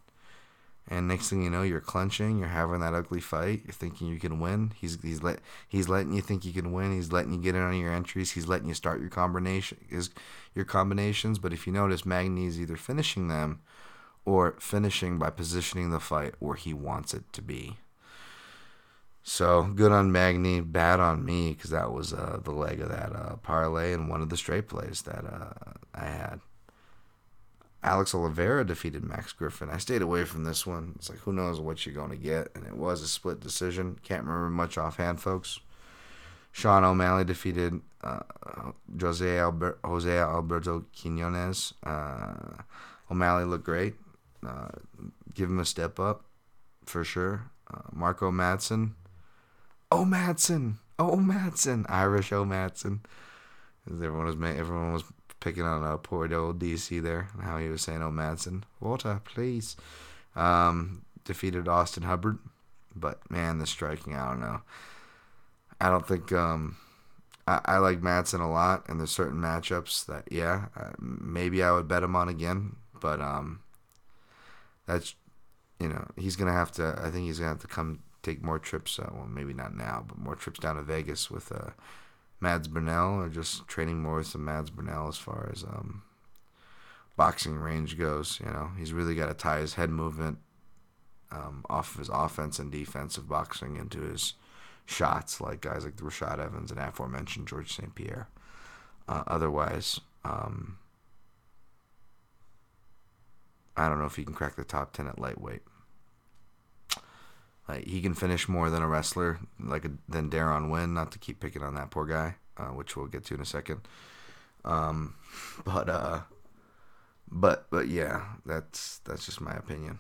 And next thing you know, you're clenching, you're having that ugly fight, you're thinking you can win. He's he's let he's letting you think you can win. He's letting you get in on your entries. He's letting you start your combination is your combinations. But if you notice, Magny is either finishing them or finishing by positioning the fight where he wants it to be. So good on Magny, bad on me because that was uh, the leg of that uh, parlay and one of the straight plays that uh, I had. Alex Oliveira defeated Max Griffin. I stayed away from this one. It's like who knows what you're going to get, and it was a split decision. Can't remember much offhand, folks. Sean O'Malley defeated uh, Jose Jose Alberto Quinones. Uh, O'Malley looked great. Uh, give him a step up for sure. Uh, Mark O. Madsen. Oh Madsen. Oh Madsen. Irish O Madsen. Everyone was everyone was picking on uh, poor old DC there, and how he was saying, "Oh, Madsen, water, please." Um, defeated Austin Hubbard, but man, the striking, I don't know. I don't think um, I, I like Madsen a lot, and there's certain matchups that yeah, uh, maybe I would bet him on again, but um, that's you know he's gonna have to. I think he's gonna have to come take more trips. Uh, well, maybe not now, but more trips down to Vegas with uh, Mads Burnell or just training more with some Mads Burnell as far as um, boxing range goes. You know, he's really got to tie his head movement um, off of his offense and defensive boxing into his shots, like guys like Rashad Evans and aforementioned George St. Pierre. Uh, otherwise, um, I don't know if he can crack the top 10 at lightweight. Like he can finish more than a wrestler, like a, than Deron Winn. Not to keep picking on that poor guy, uh, which we'll get to in a second. Um, but uh, but but yeah, that's that's just my opinion.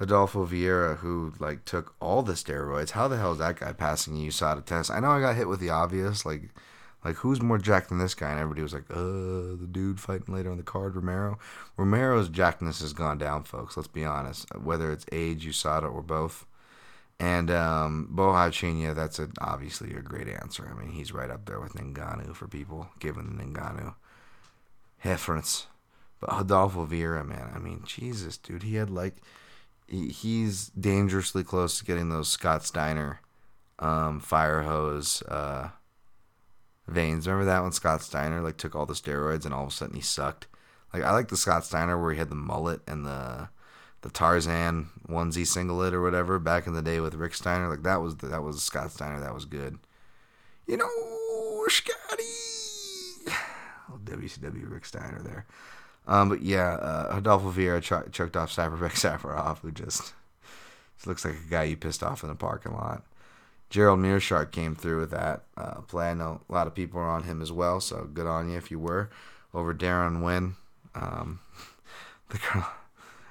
Rodolfo Vieira, who like took all the steroids. How the hell is that guy passing a USADA test? I know I got hit with the obvious, like like who's more jacked than this guy? And everybody was like, uh, the dude fighting later on the card, Romero. Romero's jackness has gone down, folks. Let's be honest. Whether it's age, USADA, or both. And um, Borrachinha, that's a, obviously a great answer. I mean, he's right up there with Ngannou for people, given Ngannou. Reference. But Rodolfo Vieira, man, I mean, Jesus, dude, he had like, he, he's dangerously close to getting those Scott Steiner um, fire hose uh, veins. Remember that one? Scott Steiner like took all the steroids and all of a sudden he sucked. Like I like the Scott Steiner where he had the mullet and the the Tarzan onesie singlet or whatever back in the day with Rick Steiner. Like that was that was Scott Steiner. That was good. You know, Scotty. WCW Rick Steiner there. Um, but yeah, uh, Rodolfo Vieira ch- chucked off Saparbek Safarov, (laughs) who just, just looks like a guy you pissed off in the parking lot. Gerald Meerschaert came through with that uh, play. I know a lot of people are on him as well, so good on you if you were. Over Deron Winn. Um, (laughs) the girl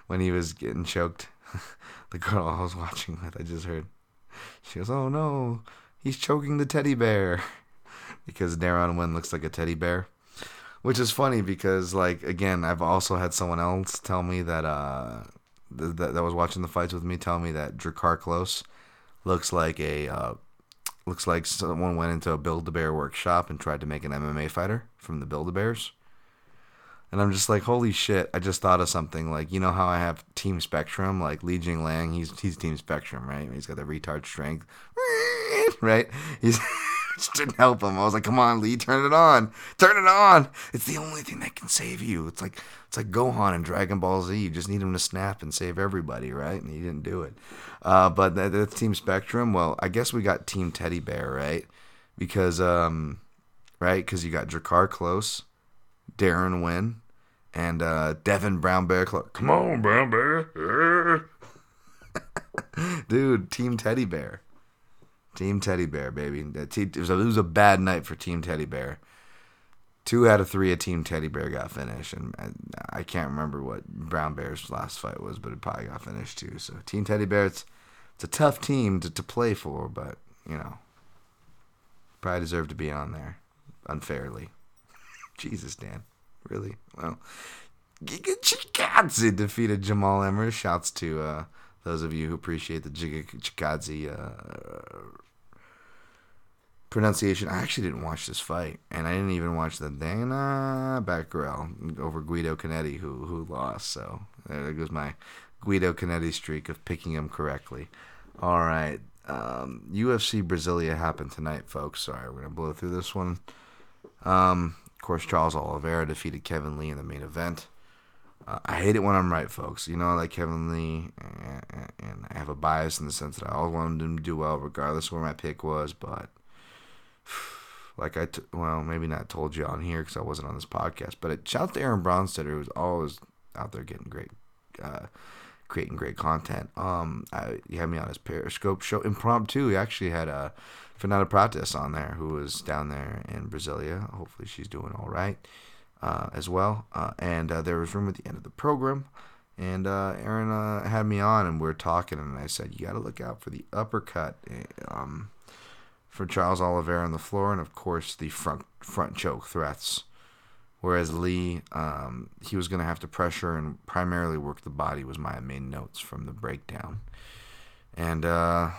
when he was getting choked. (laughs) the girl I was watching with, I just heard. She goes, "Oh no, he's choking the teddy bear," (laughs) because Deron Winn looks like a teddy bear, which is funny because, like, again, I've also had someone else tell me that uh, that, that was watching the fights with me tell me that Drakkar Klose looks like a uh, looks like someone went into a Build a Bear workshop and tried to make an MMA fighter from the Build a Bears. And I'm just like, holy shit! I just thought of something. Like, you know how I have Team Spectrum, like Li Jing Liang. He's he's Team Spectrum, right? He's got the retard strength, (laughs) right? He's (laughs) just didn't help him. I was like, come on, Lee, turn it on, turn it on. It's the only thing that can save you. It's like it's like Gohan and Dragon Ball Z. You just need him to snap and save everybody, right? And he didn't do it. Uh, but that, that's Team Spectrum. Well, I guess we got Team Teddy Bear, right? Because um, right? Because you got Drakkar Klose, Deron Winn and uh, Devin Brown Bear Clark. Come on, Brown Bear. (laughs) Dude, Team Teddy Bear. Team Teddy Bear, baby. It was, a, it was a bad night for Team Teddy Bear. Two out of three of Team Teddy Bear got finished, and I, I can't remember what Brown Bear's last fight was, but it probably got finished too. So Team Teddy Bear, it's it's a tough team to, to play for, but you know, probably deserve to be on there unfairly. (laughs) Jesus, Dan, really? Well, Giga Chikadze defeated Jamal Emmer. Shouts to uh, those of you who appreciate the Giga Chikadze uh, pronunciation. I actually didn't watch this fight, and I didn't even watch the Danaa Batgerel over Guido Cannetti, who who lost. So there goes my Guido Cannetti streak of picking him correctly. All right, um, UFC Brasilia happened tonight, folks. Sorry, we're gonna blow through this one. Um, course, Charles Oliveira defeated Kevin Lee in the main event. Uh, I hate it when I'm right, folks. You know, like Kevin Lee, and, I have a bias in the sense that I always wanted him to do well, regardless of where my pick was. But (sighs) like I, t- well, maybe not told you on here because I wasn't on this podcast. But it, shout out to Aaron Bronsteter, who's always out there getting great, uh, creating great content. Um, I, he had me on his Periscope show impromptu. He actually had a Fernanda Prates on there, who was down there in Brasilia. Hopefully, she's doing all right uh, as well. Uh, and uh, there was room at the end of the program. And uh, Aaron uh, had me on, and we are talking, and I said, "You got to look out for the uppercut eh, um, for Charles Oliveira on the floor, and of course the front front choke threats." Whereas Lee, um, he was going to have to pressure and primarily work the body was my main notes from the breakdown. And uh,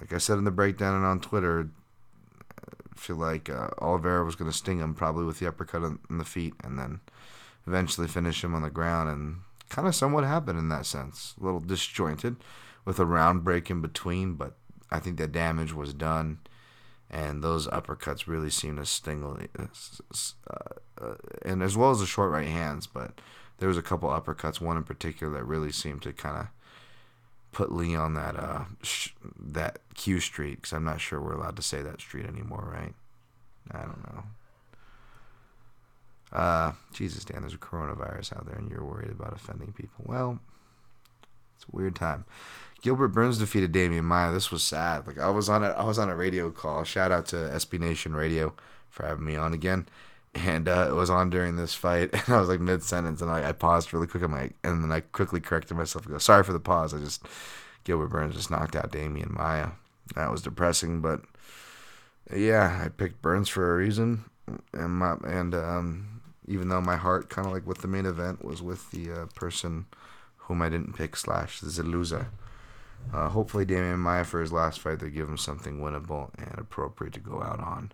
like I said in the breakdown and on Twitter, I feel like uh, Oliveira was going to sting him probably with the uppercut in the feet and then eventually finish him on the ground. And kind of somewhat happened in that sense. A little disjointed with a round break in between, but I think the damage was done. And those uppercuts really seemed to sting, uh, uh, and as well as the short right hands. But there was a couple uppercuts, one in particular that really seemed to kind of put Lee on that uh sh- that Q Street because I'm not sure we're allowed to say that street anymore, right? I don't know. Uh, Jesus, Dan, there's a coronavirus out there, and you're worried about offending people. Well, it's a weird time. Gilbert Burns defeated Demian Maia. This was sad. Like I was on a I was on a radio call. Shout out to SB Nation Radio for having me on again and uh, it was on during this fight, (laughs) and I was like mid sentence, and I, I paused really quick. I'm like, and then I quickly corrected myself. and go, sorry for the pause. I just Gilbert Burns just knocked out Demian Maia. That was depressing, but yeah, I picked Burns for a reason, and my and um, even though my heart kind of like with the main event was with the uh, person whom I didn't pick slash Ziluza. Uh, hopefully, Demian Maia for his last fight, they give him something winnable and appropriate to go out on.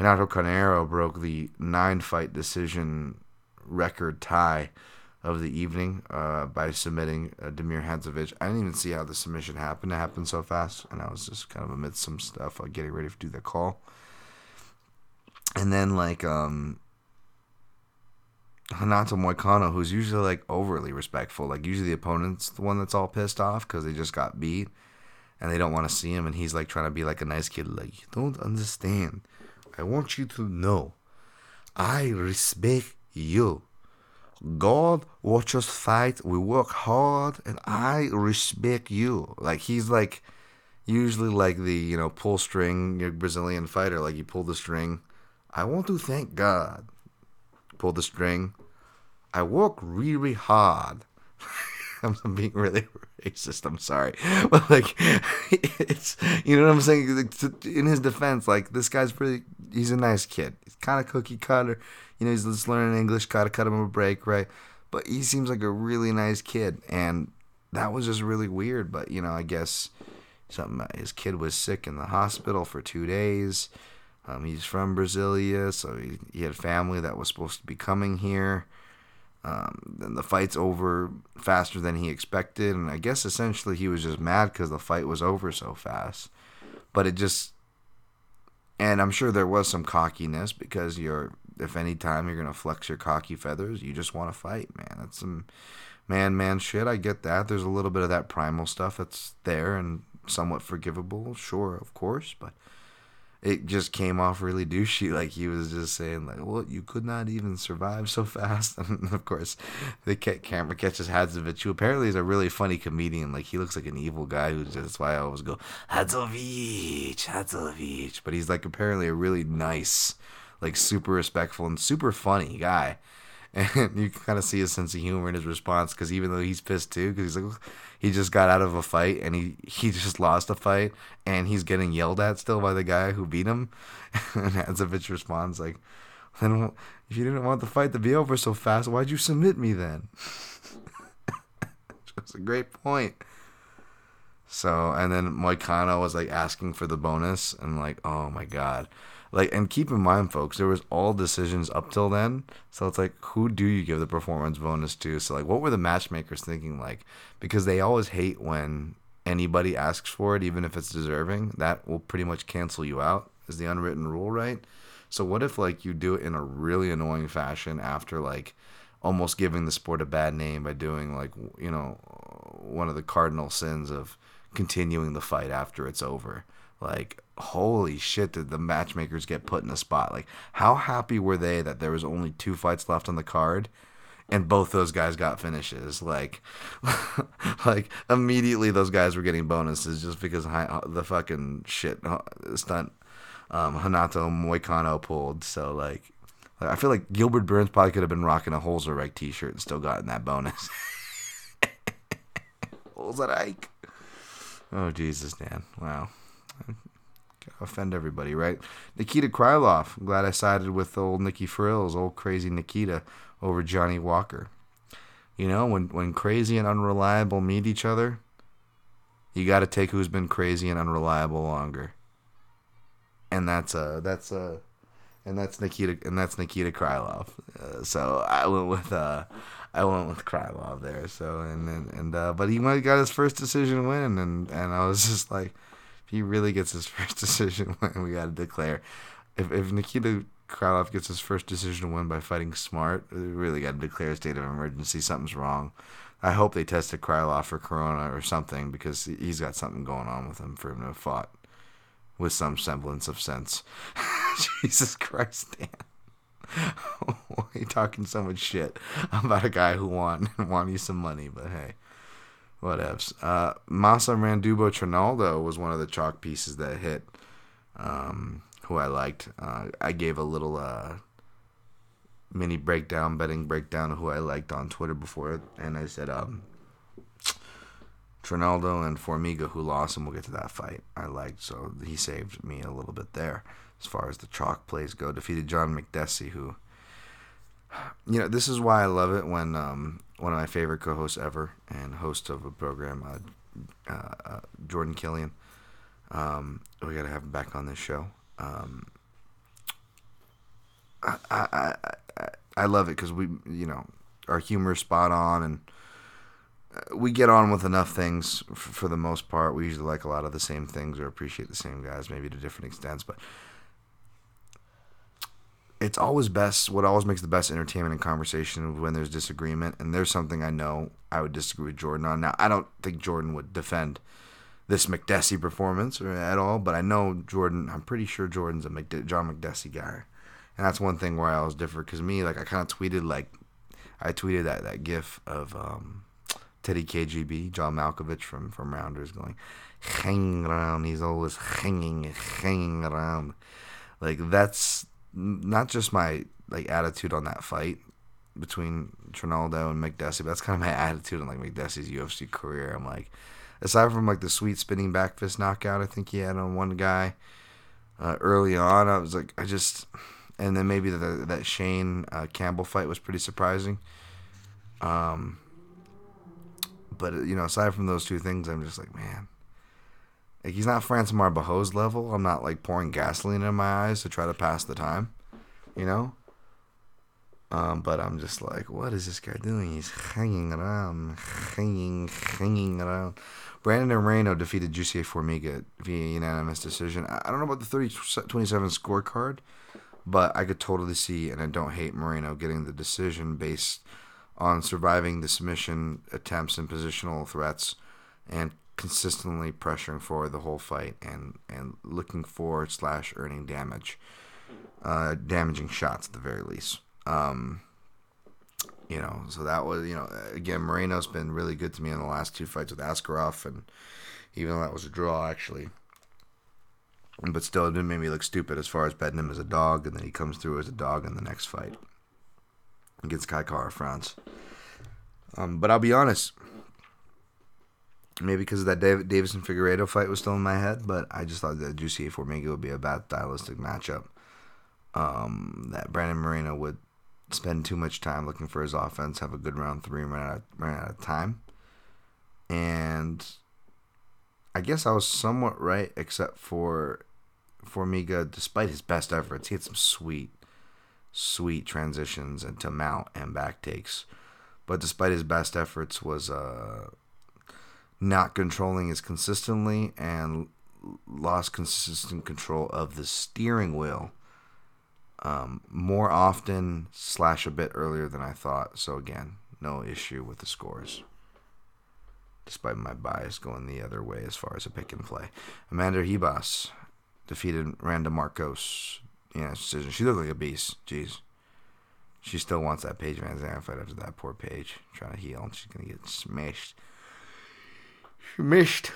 Renato Carneiro broke the nine fight decision record tie of the evening uh, by submitting uh, Damir Hadzovic. I didn't even see how the submission happened. It happened so fast, and I was just kind of amidst some stuff, like getting ready to do the call. And then, like, um, Renato Moicano, who's usually, like, overly respectful. Like, usually the opponent's the one that's all pissed off because they just got beat and they don't want to see him. And he's, like, trying to be like a nice kid. Like, you don't understand I want you to know I respect you. God watch us fight. We work hard, and I respect you. Like he's like usually like the you know pull string Brazilian fighter. Like you pull the string. I want to thank God. Pull the string. I work really hard. (laughs) (laughs) I'm being really (laughs) racist. I'm sorry, (laughs) but like, it's you know what I'm saying. In his defense, like this guy's pretty. He's a nice kid. He's kind of cookie cutter. You know, he's just learning English. Gotta cut him a break, right? But he seems like a really nice kid, and that was just really weird. But you know, I guess something. His kid was sick in the hospital for two days. Um, he's from Brasilia, so he, he had family that was supposed to be coming here. Um, then the fight's over faster than he expected, and I guess essentially he was just mad because the fight was over so fast. But it just, and I'm sure there was some cockiness because you're, if any time you're gonna flex your cocky feathers, you just want to fight, man. That's some man, man shit. I get that. There's a little bit of that primal stuff that's there and somewhat forgivable, sure, of course, but it just came off really douchey. (laughs) Like he was just saying, like, "Well, you could not even survive so fast." (laughs) And of course, the camera catches Hadzovic, who apparently is a really funny comedian. Like he looks like an evil guy. Who that's why I always go Hadzovic, Hadzovic. But he's like apparently a really nice, like super respectful and super funny guy. And (laughs) you can kind of see his sense of humor in his response because even though he's pissed too, because he's like, he just got out of a fight and he he just lost a fight and he's getting yelled at still by the guy who beat him. (laughs) and Hadzovic responds like, "Then if you didn't want the fight to be over so fast, why'd you submit me then?" (laughs) That's a great point. So and then Moicano was like asking for the bonus and like, oh my god. Like and keep in mind folks, there was all decisions up till then. So it's like who do you give the performance bonus to? So like what were the matchmakers thinking like? Because they always hate when anybody asks for it even if it's deserving. That will pretty much cancel you out is the unwritten rule, right? So what if like you do it in a really annoying fashion after like almost giving the sport a bad name by doing like you know one of the cardinal sins of continuing the fight after it's over. Like, holy shit, did the matchmakers get put in a spot? Like, how happy were they that there was only two fights left on the card? And both those guys got finishes. Like, (laughs) like immediately those guys were getting bonuses just because the fucking shit stunt um, Renato Moicano pulled. So like, I feel like Gilbert Burns probably could have been rocking a Holzerreich t-shirt and still gotten that bonus. (laughs) Holzerreich. Oh Jesus, Dan! Wow, offend everybody, right? Nikita Krylov. I'm glad I sided with old Nicky Frills, old crazy Nikita, over Johnny Walker. You know, when when crazy and unreliable meet each other, you got to take who's been crazy and unreliable longer. And that's uh that's uh and that's Nikita and that's Nikita Krylov. Uh, so I went with uh I went with Krylov there. So and and, and uh, but he have got his first decision win, and and I was (laughs) just like, he really gets his (laughs) first decision win, we got to declare. If if Nikita Krylov gets his first decision win by fighting smart, we really got to declare a state of emergency. Something's wrong. I hope they tested Krylov for corona or something because he's got something going on with him for him to have fought with some semblance of sense. (laughs) Jesus Christ, Dan. (laughs) Why are you talking so much shit about a guy who won and won you some money? But hey, whatevs. Uh, Massaranduba Trinaldo was one of the chalk pieces that hit, um, who I liked. Uh, I gave a little uh, mini breakdown, betting breakdown of who I liked on Twitter before, and I said um, Trinaldo and Formiga, who lost, and we'll get to that fight. I liked, so he saved me a little bit there as far as the chalk plays go. Defeated John Makdessi, who, you know, this is why I love it when um, one of my favorite co-hosts ever and host of a program, uh, uh, Jordan Killian. Um, we got to have him back on this show. Um, I, I, I, I love it because we, you know, our humor is spot on and uh, we get on with enough things for the most part. We usually like a lot of the same things or appreciate the same guys, maybe to different extents. But it's always best what always makes the best entertainment and conversation when there's disagreement and there's something i know i would disagree with jordan on. Now i don't think jordan would defend this Makdessi performance at all but i know jordan i'm pretty sure jordan's a McD- john Makdessi guy. And that's one thing where i was different because me like i kind of tweeted like i tweeted that that gif of um, teddy kgb john malkovich from from rounders going hanging around he's always hanging hanging around. Like that's not just my like attitude on that fight between Trinaldo and Makdessi, but that's kind of my (laughs) attitude on like Makdessi's UFC career. I'm like, aside from like the sweet spinning back fist knockout I think he had on one guy uh, early on, I was like, I just, and then maybe the, that Shane uh, Campbell fight was pretty surprising. Um, but you know, aside from those two things, I'm just like, man, like he's not Francimar Barroso level. I'm not like pouring gasoline in my eyes to try to pass the time, you know. Um, but I'm just like, what is this guy doing? He's hanging around, hanging, hanging around. Brandon Moreno defeated Jussier Formiga via unanimous decision. I don't know about the 30 27 scorecard, but I could totally see, and I don't hate Moreno getting the decision based on surviving the submission attempts and positional threats and consistently pressuring forward the whole fight and and looking for slash earning damage, uh, damaging shots at the very least. Um, you know, so that was you know again Moreno's been really good to me in the last two fights with Askarov, and even though that was a draw actually. But still, it make me look stupid as far as betting him as a dog, and then he comes through as a dog in the next fight against Kai Kara-France. Um, but I'll be honest, maybe because of that David Deiveson Figueiredo fight was still in my head, but I just thought that Jussier Formiga would be a bad stylistic matchup. Um, that Brandon Moreno would spend too much time looking for his offense, have a good round three, and run out, of, run out of time. And I guess I was somewhat right, except for Formiga, despite his best efforts, he had some sweet, sweet transitions into mount and back takes. But despite his best efforts, was uh, not controlling as consistently and lost consistent control of the steering wheel um, more often slash a bit earlier than I thought. So again, no issue with the scores. Despite my bias going the other way as far as a pick and play. Amanda Ribas defeated Randa Markos. Yeah, decision. She looked like a beast. Jeez. She still wants that Paige VanZant fight after that poor Paige trying to heal, she's gonna get smashed. Smashed.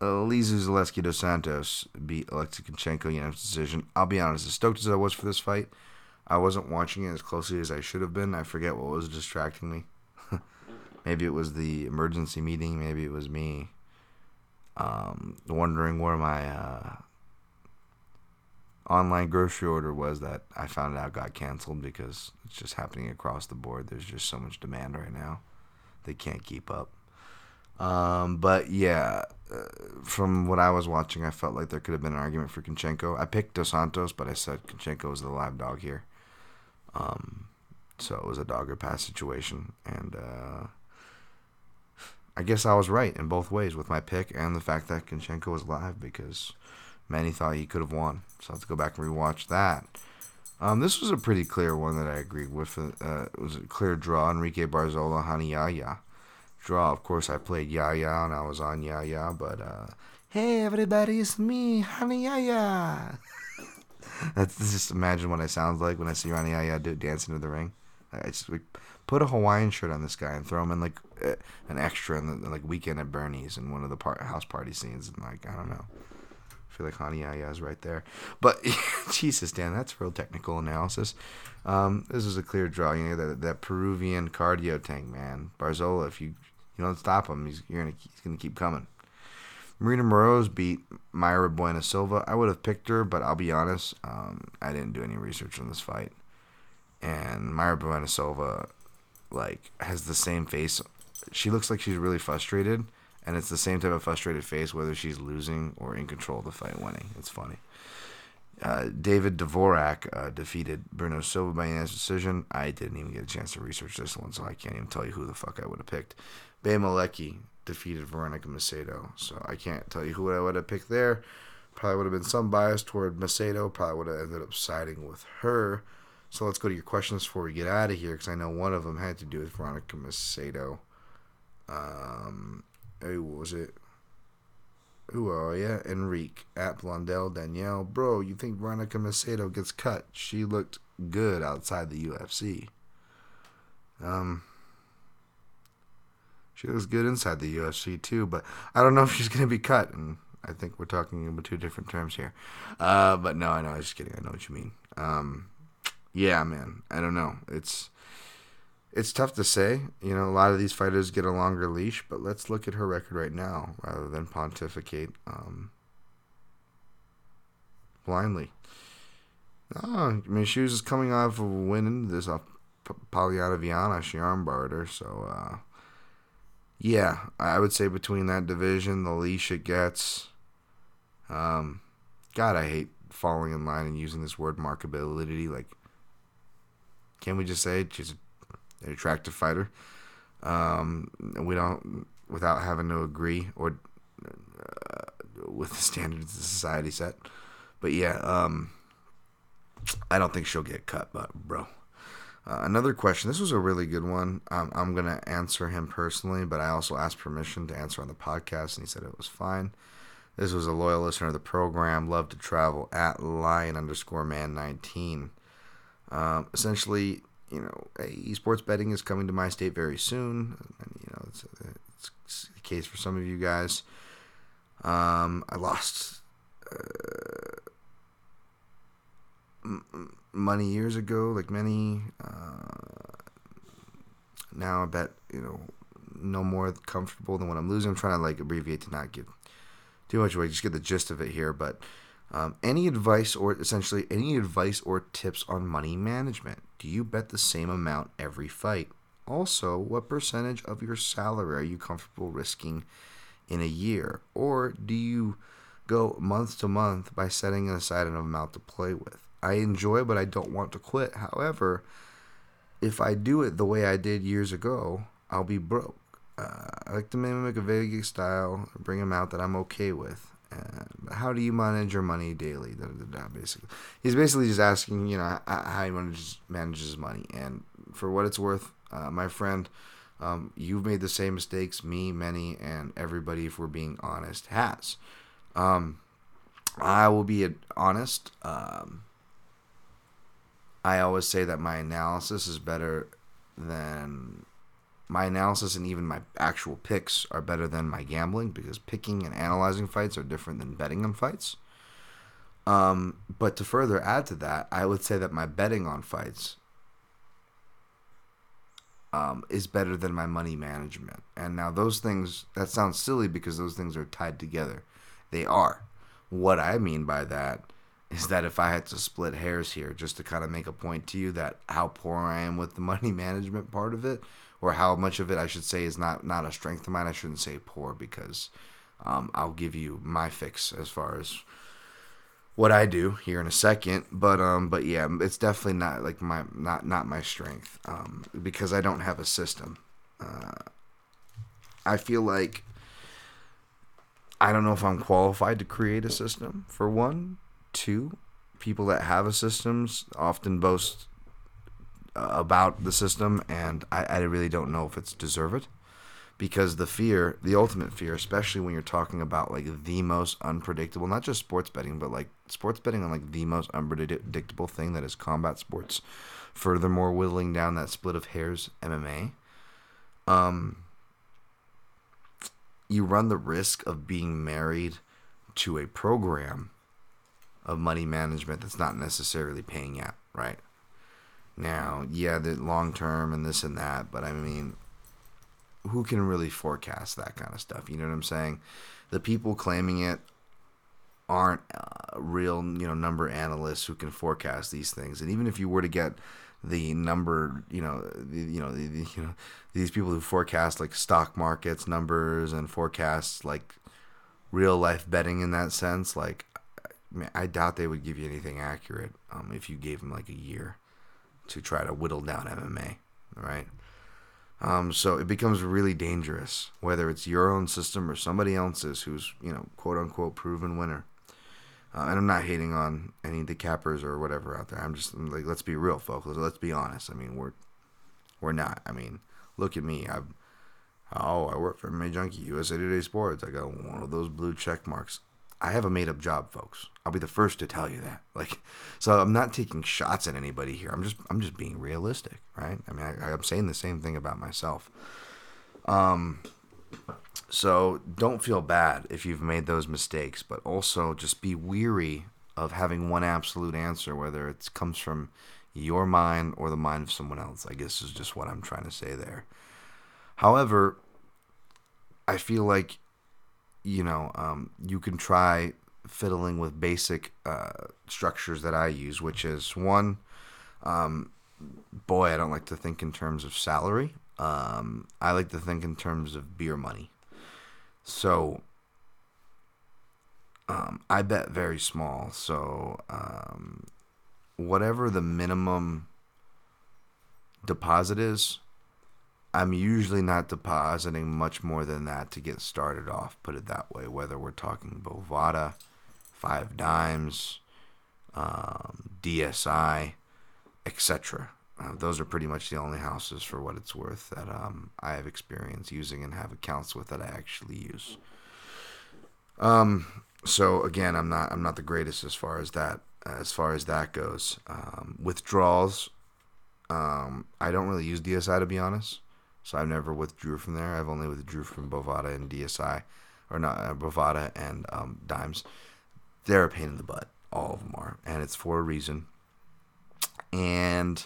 Elizeu Zaleski dos Santos beat Alexei Kunchenko unanimous decision. I'll be honest, as stoked as I was for this fight, I wasn't watching it as closely as I should have been. I forget what was distracting me. (laughs) maybe it was the emergency meeting. Maybe it was me um, wondering where my uh, online grocery order was that I found out got canceled because it's just happening across the board. There's just so much demand right now. They can't keep up. Um, but yeah, uh, from what I was watching, I felt like there could have been an argument for Kunchenko. I picked Dos Santos, but I said Kunchenko was the live dog here. Um, so it was a dog or pass situation, and uh, I guess I was right in both ways with my pick and the fact that Kunchenko was live because many thought he could have won. So I have to go back and rewatch that. Um, this was a pretty clear one that I agreed with. Uh, it was a clear draw. Enrique Barzola, Rani Yahya draw. Of course, I played Yahya and I was on Yahya, but uh, hey, everybody, it's me, Rani Yahya. (laughs) That's just imagine what I sound like when I see Rani Yahya do dancing to the ring. I just like, put a Hawaiian shirt on this guy and throw him in like uh, an extra in the like weekend at Bernie's in one of the par- house party scenes, and like I don't know. I feel like Rani Yahya is right there. But (laughs) Jesus, Dan, that's real technical analysis. Um, this is a clear draw. You know that that Peruvian cardio tank, man. Barzola, if you you don't stop him. He's gonna he's gonna keep coming. Marina Moroz beat Mayra Bueno Silva. I would have picked her, but I'll be honest, um, I didn't do any research on this fight. And Mayra Bueno Silva, like, has the same face. She looks like she's really frustrated, and it's the same type of frustrated face whether she's losing or in control of the fight, winning. It's funny. Uh, David Dvorak uh, defeated Bruno Silva by unanimous decision. I didn't even get a chance to research this one, so I can't even tell you who the fuck I would have picked. Bea Malecki defeated Veronica Macedo. So I can't tell you who I would have picked there. Probably would have been some bias toward Macedo. Probably would have ended up siding with her. So let's go to your questions before we get out of here, because I know one of them had to do with Veronica Macedo. Um, who was it? Who are you? Enrique at Blondell Danielle. Bro, you think Veronica Macedo gets cut? She looked good outside the UFC. Um, she looks good inside the UFC too, but I don't know if she's going to be cut. And I think we're talking about two different terms here. Uh, but no, I know. I was just kidding. I know what you mean. Um, yeah, man. I don't know. It's it's tough to say. You know, a lot of these fighters get a longer leash, but let's look at her record right now rather than pontificate um, blindly. Oh, I mean, she was just coming off of winning this off Polyana Viana. She armbarred her, so. Uh, yeah, I would say between that division, the leash it gets. Um, God, I hate falling in line and using this word markability. Like, can we just say she's an attractive fighter? Um, we don't, without having to agree or uh, with the standards the society set. But yeah, um, I don't think she'll get cut, but bro. Uh, another question. This was a really good one. Um, I'm going to answer him personally, but I also asked permission to answer on the podcast, and he said it was fine. This was a loyal listener of the program. Love to travel at lion underscore man 19. Um, essentially, you know, esports betting is coming to my state very soon. And, you know, it's, it's, the case for some of you guys. Um, I lost uh, money years ago, like many. Uh, now I bet you know no more comfortable than what I'm losing. I'm trying to like abbreviate to not give too much away. Just get the gist of it here. But um, any advice or essentially any advice or tips on money management? Do you bet the same amount every fight? Also, what percentage of your salary are you comfortable risking in a year? Or do you go month to month by setting aside an amount to play with? I enjoy, but I don't want to quit. However, if I do it the way I did years ago, I'll be broke. Uh, I like to mimic a Vegas style, bring them out that I'm okay with. Uh, how do you manage your money daily? Da, da, da, basically, he's basically just asking, you know, how he manages manages his money. And for what it's worth, uh, my friend, um, you've made the same mistakes me, many, and everybody, if we're being honest, has. Um, I will be honest. Um, I always say that my analysis is better than my analysis and even my actual picks are better than my gambling because picking and analyzing fights are different than betting on fights. Um, but to further add to that, I would say that my betting on fights um, is better than my money management. And now those things that sounds silly because those things are tied together. They are. What I mean by that is that if I had to split hairs here, just to kind of make a point to you that how poor I am with the money (laughs) management part of it, or how much of it I should say is not not a strength of mine. I shouldn't say poor because um, I'll give you my fix as far as what I do here in a second. But um, but yeah, it's definitely not like my not not my strength um, because I don't have a system. Uh, I feel like I don't know if I'm qualified to create a system for one. Two, people that have a systems often boast uh, about the system, and I, I really don't know if it's deserved because the fear, the ultimate fear, especially when you're talking about like the most unpredictable, not just sports betting, but like sports betting on like the most unpredictable thing that is combat sports. Furthermore, whittling down that split of hairs, MMA. Um, you run the risk of being married to a program of money management that's not necessarily paying out, right? Now, yeah, the long term and this and that, but I mean, who can really forecast that kind of stuff? You know what I'm saying? The people claiming it aren't uh, real, you know, number analysts who can forecast these things. And even if you were to get the number, you know, the, you know, the, the, you know, these people who forecast like stock markets numbers and forecasts like real life betting in that sense, like I doubt they would give you anything accurate um, if you gave them like a year to try to whittle down MMA, right? Um, so it becomes really dangerous, whether it's your own system or somebody else's who's, you know, quote unquote proven winner. Uh, and I'm not hating on any decappers or whatever out there. I'm just I'm like, let's be real, folks. Let's be honest. I mean, we're we're not. I mean, look at me. I've oh, I work for MMA Junkie, USA Today Sports. I got one of those blue check marks. I have a made up job, folks. I'll be the first to tell you that. (laughs) Like, so I'm not taking shots at anybody here. I'm just I'm just being realistic, right? I mean, I, I'm saying the same thing about myself. Um, so don't feel bad if you've made those mistakes, but also just be weary of having one absolute answer, whether it comes from your mind or the mind of someone else. I guess is just what I'm trying to say there. However, I feel like you know, um, you can try fiddling with basic uh, structures that I use, which is one, um, boy, I don't like to think in terms of salary. Um, I like to think in terms of beer money. So um, I bet very small. So um, whatever the minimum deposit is, I'm usually not depositing much more than that to get started off, put it that way, whether we're talking Bovada, Five Dimes, um, DSI, etc. Uh, those are pretty much the only houses, for what it's worth, that um, I have experience using and have accounts with that I actually use. Um, so again, I'm not I'm not the greatest as far as that as far as that goes. Um, withdrawals, um, I don't really use DSI to be honest. So I've never withdrew from there. I've only withdrew from Bovada and DSI, or not uh, Bovada and um, Dimes. They're a pain in the butt. All of them are, and it's for a reason. And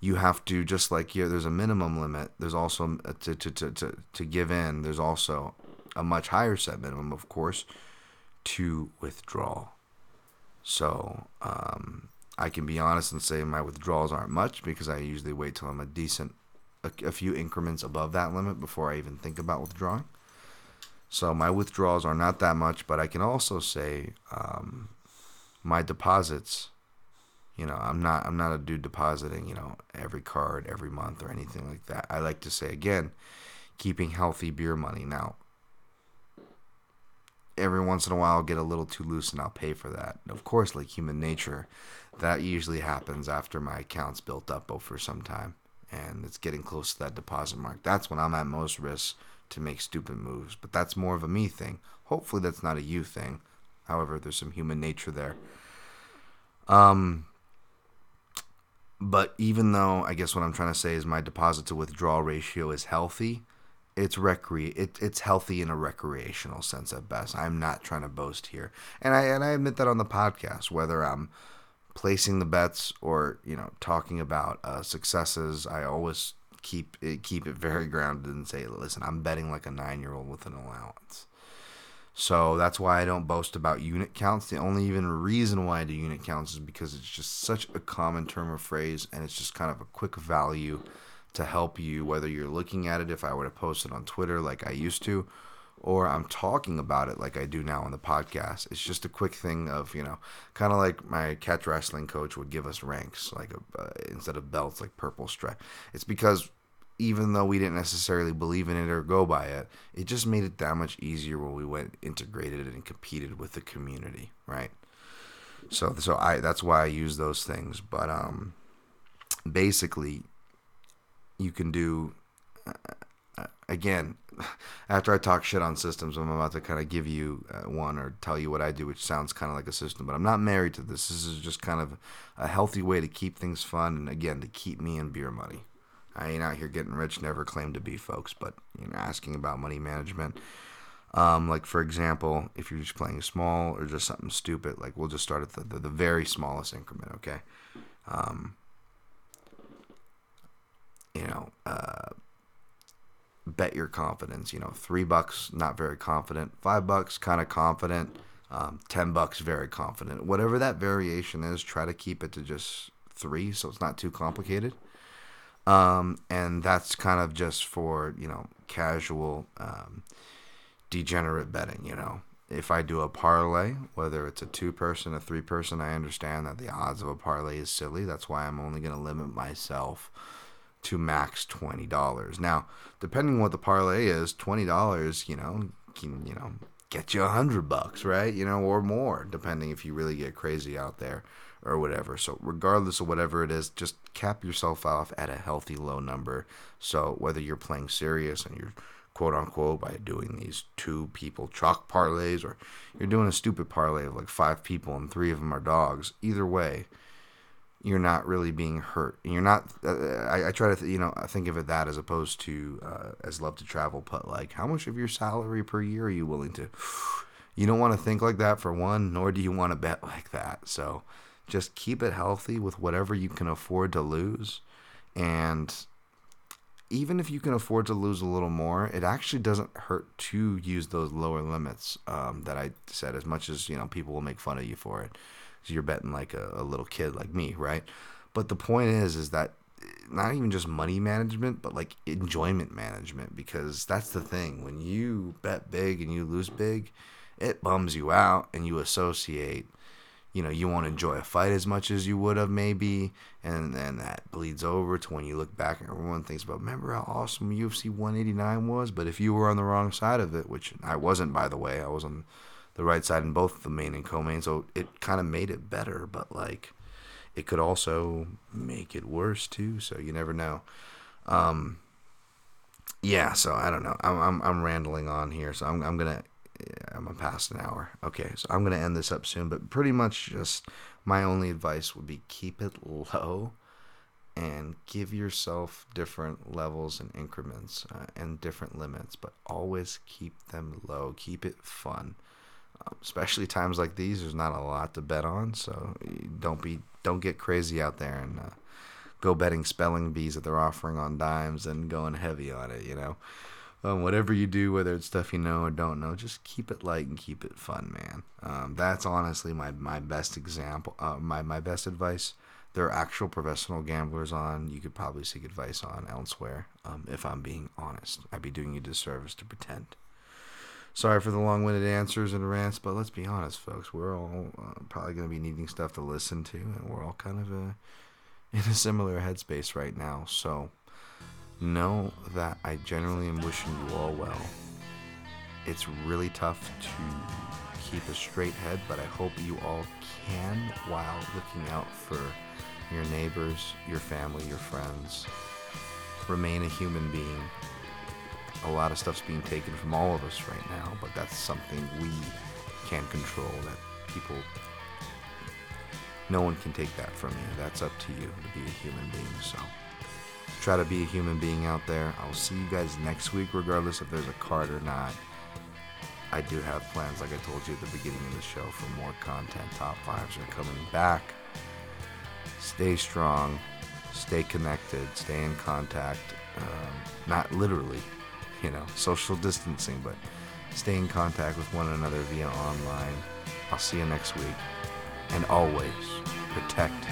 you have to just like here. There's a minimum limit. There's also to to to to, to give in. There's also a much higher set minimum, of course, to withdraw. So um, I can be honest and say my withdrawals aren't much because I usually wait till I'm a decent, a, a few increments above that limit before I even think about withdrawing. So my withdrawals are not that much, but I can also say um, my deposits. You know, I'm not I'm not a dude depositing. You know, every card every month or anything like that. I like to say again, keeping healthy beer money. Now, every once in a while I'll get a little too loose and I'll pay for that. Of course, like human nature, that usually happens after my account's built up over some time and it's getting close to that deposit mark. That's when I'm at most risk to make stupid moves. But that's more of a me thing. Hopefully that's not a you thing. However, there's some human nature there. Um but even though I guess what I'm trying to say is my deposit to withdrawal ratio is healthy, it's recre it, it's healthy in a recreational sense at best. I'm not trying to boast here, and I and I admit that on the podcast, whether I'm placing the bets or you know talking about uh, successes, I always keep it keep it very grounded and say, listen, I'm betting like a nine year old with an allowance. So that's why I don't boast about unit counts. The only even reason why I do unit counts is because it's just such a common term or phrase, and it's just kind of a quick value to help you, whether you're looking at it, if I were to post it on Twitter like I used to, or I'm talking about it like I do now on the podcast. It's just a quick thing of, you know, kind of like my catch wrestling coach would give us ranks, like a, uh, instead of belts, like purple stripe. It's because even though we didn't necessarily believe in it or go by it, it just made it that much easier when we went integrated and competed with the community, right? So, so I that's why I use those things. But um, basically, you can do uh, again (laughs) after i talk shit on systems i'm about to kind of give you uh, one or tell you what i do which sounds kind of like a system but i'm not married to this. This is just kind of a healthy way to keep things fun and again to keep me in beer money. I ain't out here getting rich never claimed to be folks but you know asking about money management. Um, like for example if you're just playing small or just something stupid like we'll just start at the, the, the very smallest increment okay? Um, you know, uh, bet your confidence. You know, three bucks, not very confident. Five bucks, kind of confident. Um, Ten bucks, very confident. Whatever that variation is, try to keep it to just three, so it's not too complicated. Um, and that's kind of just for you know casual, um, degenerate betting. You know, if I do a parlay, whether it's a two person, a three person, I understand that the odds of a parlay is silly. That's why I'm only going to limit myself to max twenty dollars. Now, depending on what the parlay is, twenty dollars, you know, can you know get you a hundred bucks, right? You know, or more, depending if you really get crazy out there or whatever. So regardless of whatever it is, just cap yourself off at a healthy low number. So whether you're playing serious and you're quote unquote by doing these two people chalk parlays or you're doing a stupid parlay of like five people and three of them are dogs, either way, you're not really being hurt. You're not. Uh, I, I, try to th- you know think of it that as opposed to uh, as love to travel, but like how much of your salary per year are you willing to? You don't want to think like that for one, nor do you want to bet like that. So just keep it healthy with whatever you can afford to lose, and even if you can afford to lose a little more, it actually doesn't hurt to use those lower limits um, that I said. As much as you know, people will make fun of you for it you're betting like a, a little kid like me, right? But the point is, is that eh, not even just money management, but like enjoyment management, because that's the thing. When you bet big and you lose big, it bums you out, and you associate. You know, you won't enjoy a fight as much as you would have maybe, and then that bleeds over to when you look back and everyone thinks about, remember how awesome UFC 189 was? But if you were on the wrong side of it, which I wasn't, by the way, I was on the right side in both the main and co-main, so it kind of made it better. But like, it could also make it worse too. So you never know. Um, yeah, so I don't know. I'm I'm, I'm rambling on here, so I'm I'm gonna I'm gonna past an hour. Okay, so I'm gonna end this up soon, but pretty much just my only advice would be keep it low and give yourself different levels and increments uh, and different limits, but always keep them low. Keep it fun. Especially times like these, there's not a lot to bet on, so don't be don't get crazy out there and uh, go betting spelling bees that they're offering on dimes and going heavy on it. You know, um, whatever you do, whether it's stuff you know or don't know, just keep it light and keep it fun, man. Um, that's honestly my my best example, uh, my my best advice. There are actual professional gamblers on. You could probably seek advice on elsewhere. Um, if I'm being honest, I'd be doing you a disservice to pretend. Sorry for the long-winded answers and rants, but let's be honest, folks. We're all uh, probably going to be needing stuff to listen to, and we're all kind of uh, in a similar headspace right now. So know that I generally am wishing you all well. It's really tough to keep a straight head, but I hope you all can while looking out for your neighbors, your family, your friends. Remain a human being. A lot of stuff's being taken from all of us right now, but that's something we can control that people no one can take that from you. That's up to you to be a human being. So try to be a human being out there. I'll see you guys next week, regardless if there's a card or not. I do have plans, like I told you at the beginning of the show, for more content. Top fives are coming back. Stay strong, stay connected, stay in contact. Um, not literally, you know, social distancing, but stay in contact with one another via online. I'll see you next week. And always protect.